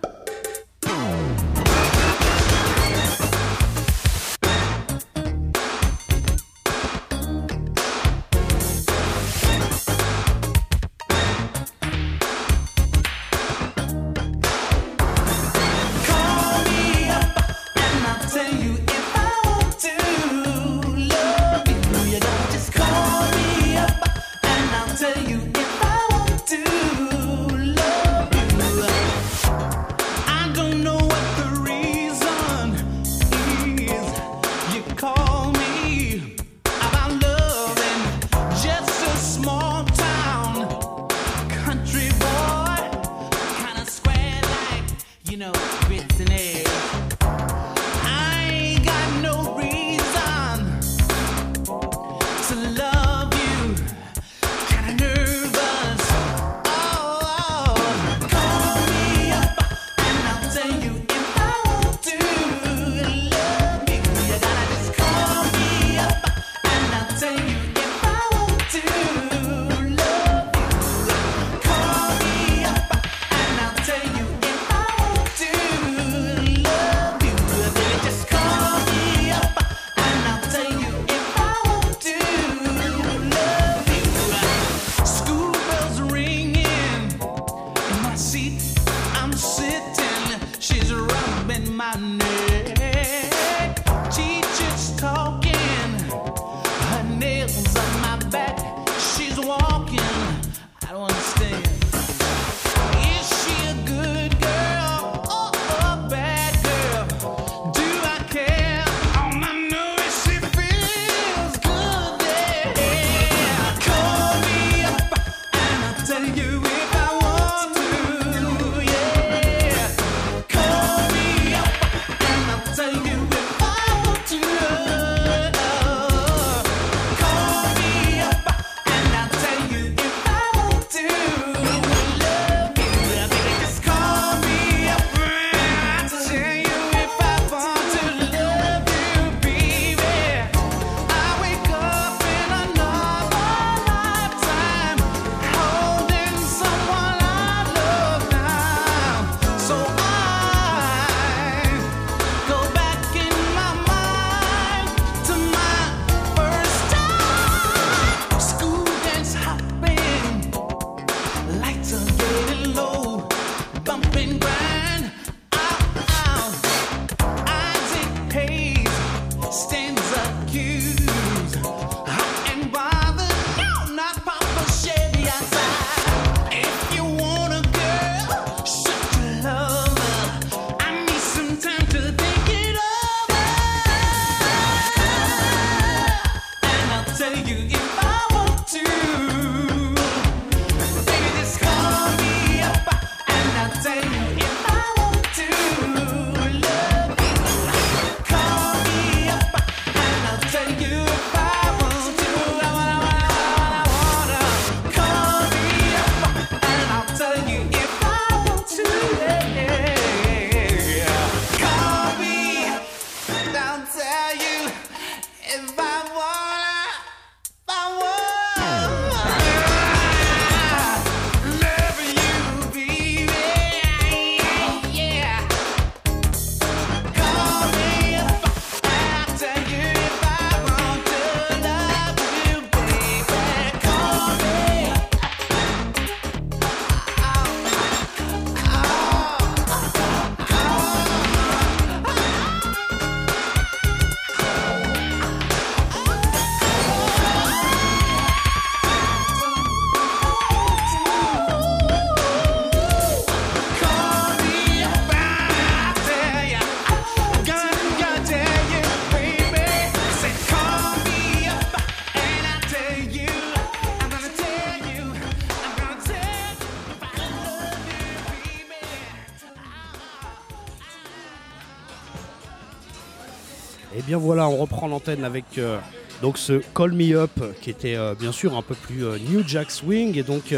voilà, on reprend l'antenne avec euh, donc ce Call Me Up qui était euh, bien sûr un peu plus euh, New Jack Swing. Et donc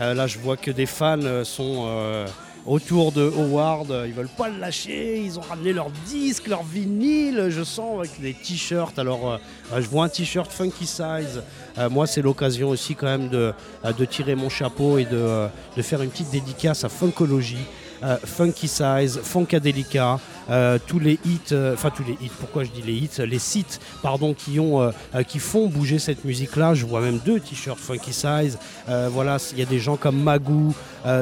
là, je vois que des fans sont autour de Howard. Ils veulent pas le lâcher. Ils ont ramené leurs disques, leurs vinyles. Je sens avec des t-shirts. Alors, je vois un t-shirt Funky Size. Moi, c'est l'occasion aussi quand même de, tirer mon chapeau et de, faire une petite dédicace à Funkology. Funky Size, Funkadelica, euh, tous les hits, euh, enfin tous les hits, pourquoi je dis les hits, les sites, pardon, qui ont, euh, qui font bouger cette musique-là. Je vois même deux t-shirts Funky Size. Voilà, il y a des gens comme Magoo,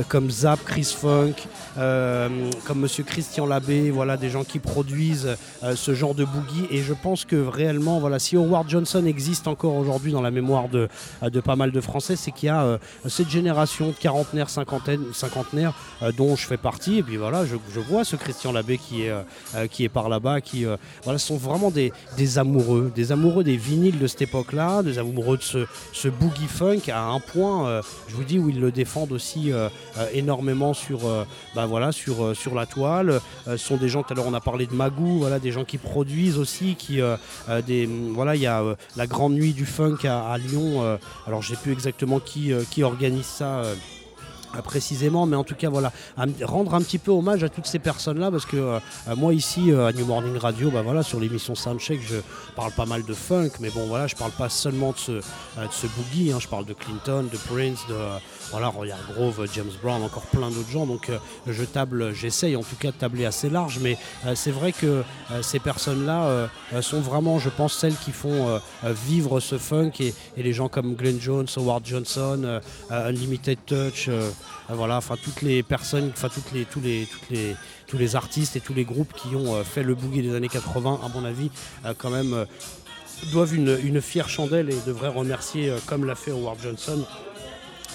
comme Zap, Chris Funk, comme Monsieur Christian Labbé. Voilà, des gens qui produisent ce genre de boogie. Et je pense que réellement, voilà, si Howard Johnson existe encore aujourd'hui dans la mémoire de, de pas mal de Français, c'est qu'il y a cette génération de quarantenaires, cinquantaines, cinquantenaires euh, dont je fais partie. Et puis voilà, je, je vois ce Christian Labbé qui est, euh, euh, qui est par là-bas, qui euh, voilà, sont vraiment des, amoureux, des amoureux des vinyles de cette époque-là, des amoureux de ce, boogie funk à un point, je vous dis, où ils le défendent aussi énormément sur, bah voilà, sur, sur la toile. Ce sont des gens, tout à l'heure on a parlé de Magoo, voilà, des gens qui produisent aussi, qui, des, voilà, il y a la grande nuit du funk à, Lyon. alors je sais plus exactement qui, qui organise ça. Euh, précisément, mais en tout cas voilà, rendre un petit peu hommage à toutes ces personnes-là, parce que euh, moi ici euh, à New Morning Radio, bah voilà, sur l'émission Soundcheck, je parle pas mal de funk, mais bon voilà, je parle pas seulement de ce, euh, de ce boogie, hein, je parle de Clinton, de Prince, de voilà, Royal Grove, James Brown, encore plein d'autres gens, donc euh, je table, j'essaye en tout cas de tabler assez large, mais euh, c'est vrai que euh, ces personnes-là sont vraiment, je pense, celles qui font vivre ce funk. Et, les gens comme Glenn Jones, Howard Johnson, Unlimited Touch, voilà, enfin toutes les personnes, enfin tous les, artistes et tous les groupes qui ont fait le boogie des années 80, à mon avis, quand même doivent une, fière chandelle et devraient remercier, comme l'a fait Howard Johnson,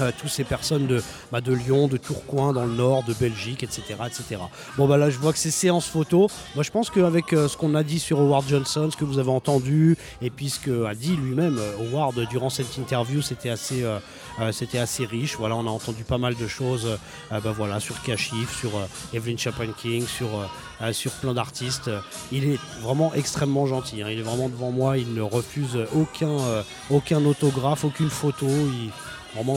euh, toutes ces personnes de, bah, de Lyon, de Tourcoing, dans le nord, de Belgique, etc. etc. Bon, bah là, je vois que c'est séance photo. Moi, je pense qu'avec euh, ce qu'on a dit sur Howard Johnson, ce que vous avez entendu, et puis ce qu'a dit lui-même euh, Howard durant cette interview, c'était assez, euh, euh, c'était assez riche. Voilà, on a entendu pas mal de choses bah, voilà, sur Kashif, sur Evelyn Chapin King, sur, sur plein d'artistes. Il est vraiment extrêmement gentil. hein. Il est vraiment devant moi. Il ne refuse aucun, aucun autographe, aucune photo.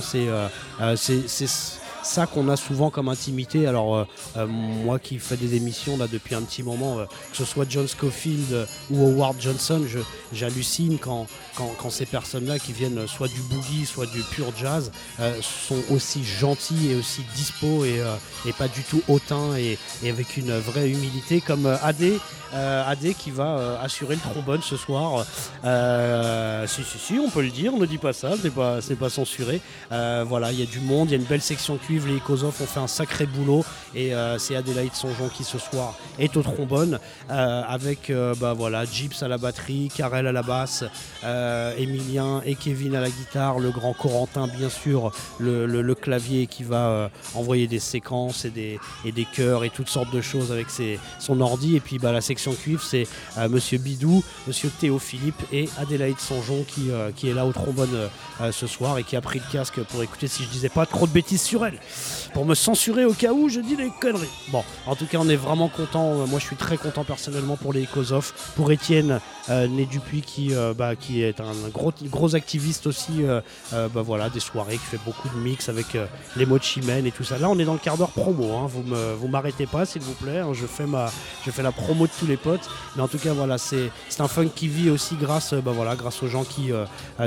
C'est euh, euh, ça qu'on a souvent comme intimité. Alors, euh, moi qui fais des émissions là depuis un petit moment, que ce soit John Scofield ou Howard Johnson, j'hallucine quand, quand, ces personnes-là qui viennent soit du boogie, soit du pur jazz, euh, sont aussi gentils et aussi dispo et, euh, et pas du tout hautains et, avec une vraie humilité comme euh, Adé. Adé qui va assurer le trombone ce soir. Si, si, si, on peut le dire, on ne dit pas ça, c'est pas, pas censuré. Voilà, il y a du monde, il y a une belle section cuivre, les Ikozov ont fait un sacré boulot et c'est Adélaïde Songeon qui ce soir est au trombone avec bah, voilà, Gibbs à la batterie, Karel à la basse, Emilien et Kevin à la guitare, le grand Corentin bien sûr, le, clavier qui va euh, envoyer des séquences et des, chœurs et toutes sortes de choses avec son ordi et puis bah, la section cuivre c'est euh, Monsieur Bidou, Monsieur Théo Philippe et Adélaïde Songeon qui, euh, qui est là au trombone euh, euh, ce soir et qui a pris le casque pour écouter si je disais pas trop de bêtises sur elle. Pour me censurer au cas où je dis des conneries. Bon, en tout cas, on est vraiment content. Euh, Moi, je suis très content personnellement pour les Ecosoft, pour Étienne euh, Né Dupuis qui, euh, bah, qui est un gros, gros activiste aussi. euh, euh, bah, voilà, des soirées, qui fait beaucoup de mix avec euh, les Mochi Men et tout ça. Là, on est dans le quart d'heure promo. hein. Vous me, vous m'arrêtez pas, s'il vous plaît. hein. Je fais ma, je fais la promo de tous les potes. Mais en tout cas, voilà, c'est, un funk qui vit aussi grâce, bah, voilà, grâce aux gens qui,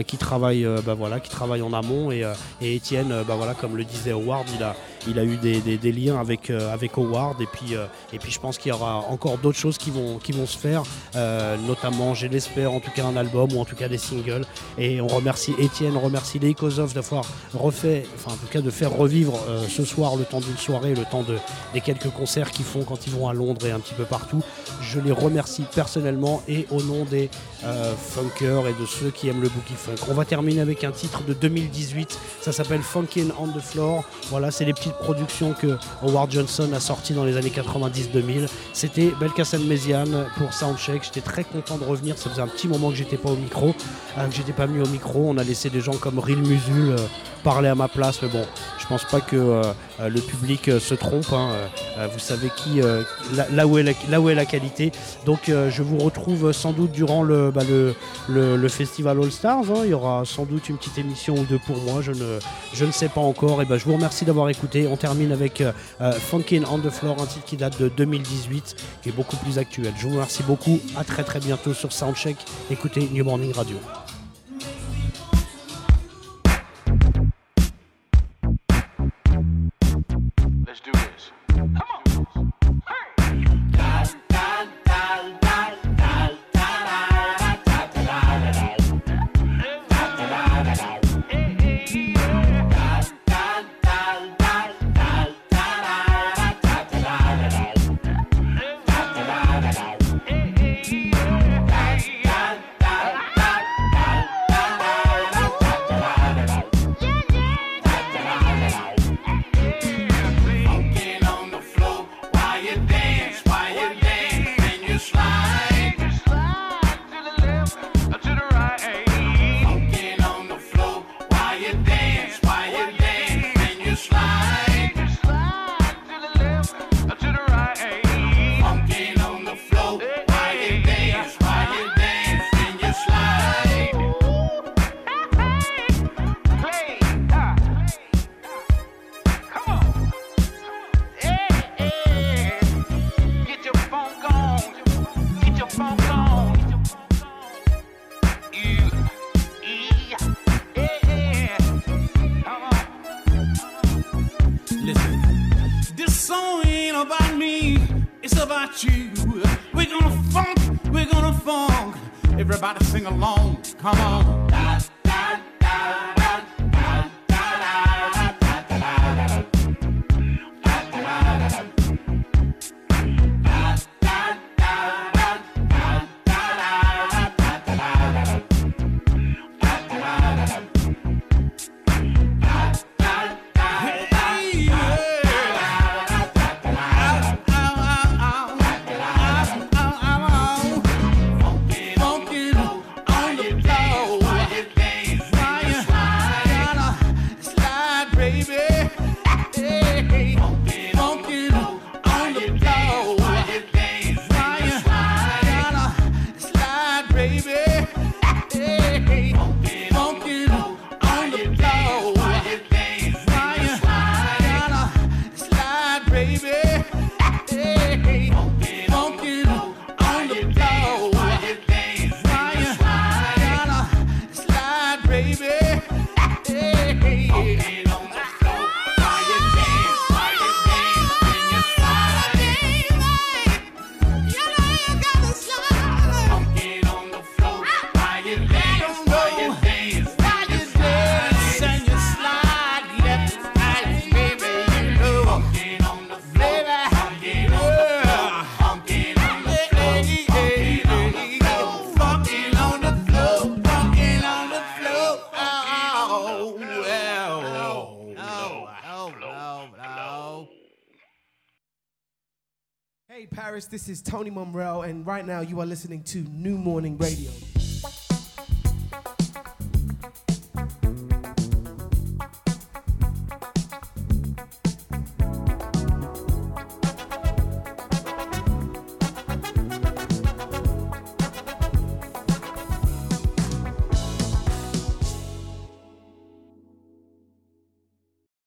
qui travaillent, bah, voilà, qui travaillent en amont. Et, et Étienne, bah, voilà, comme le disait Howard, il a, il a eu des, des- liens avec, avec Howard. Et puis, et puis, je pense qu'il y aura encore d'autres choses qui vont, qui vont se faire, notamment, je l'espère, en tout cas un album ou en tout cas singles. Et on remercie Étienne, on remercie les Ecosov d'avoir refait, enfin, en tout cas, de faire revivre euh, ce soir le temps d'une soirée, le temps de, des quelques concerts qu'ils font quand ils vont à Londres et un petit peu partout. Je les remercie personnellement et au nom des euh, funkers et de ceux qui aiment le boogie funk. On va terminer avec un titre de 2018, ça s'appelle Funkin' on the Floor. Voilà, c'est les petites productions que Howard Johnson a sorties dans les années 90-2000. C'était Belkacem Méziane pour Soundcheck. J'étais très content de revenir, ça faisait un petit moment que j'étais pas au micro, euh, que j'étais pas venu au micro. On a laissé des gens comme Real Musul euh, parler à ma place, mais bon, pense pas que euh, euh, le public euh, se trompe. hein. Vous savez qui, là, où est la, qualité. Donc je vous retrouve sans doute durant le, bah, festival All Stars. hein. Il y aura sans doute une petite émission ou deux pour moi. Je ne, je ne sais pas encore. Et ben, je vous remercie d'avoir écouté. On termine avec Funkin' on the Floor, un titre qui date de 2018, qui est beaucoup plus actuel. Je vous remercie beaucoup. À très très bientôt sur Soundcheck. Écoutez New Morning Radio. This is Tony Monreal, and right now you are listening to New Morning Radio.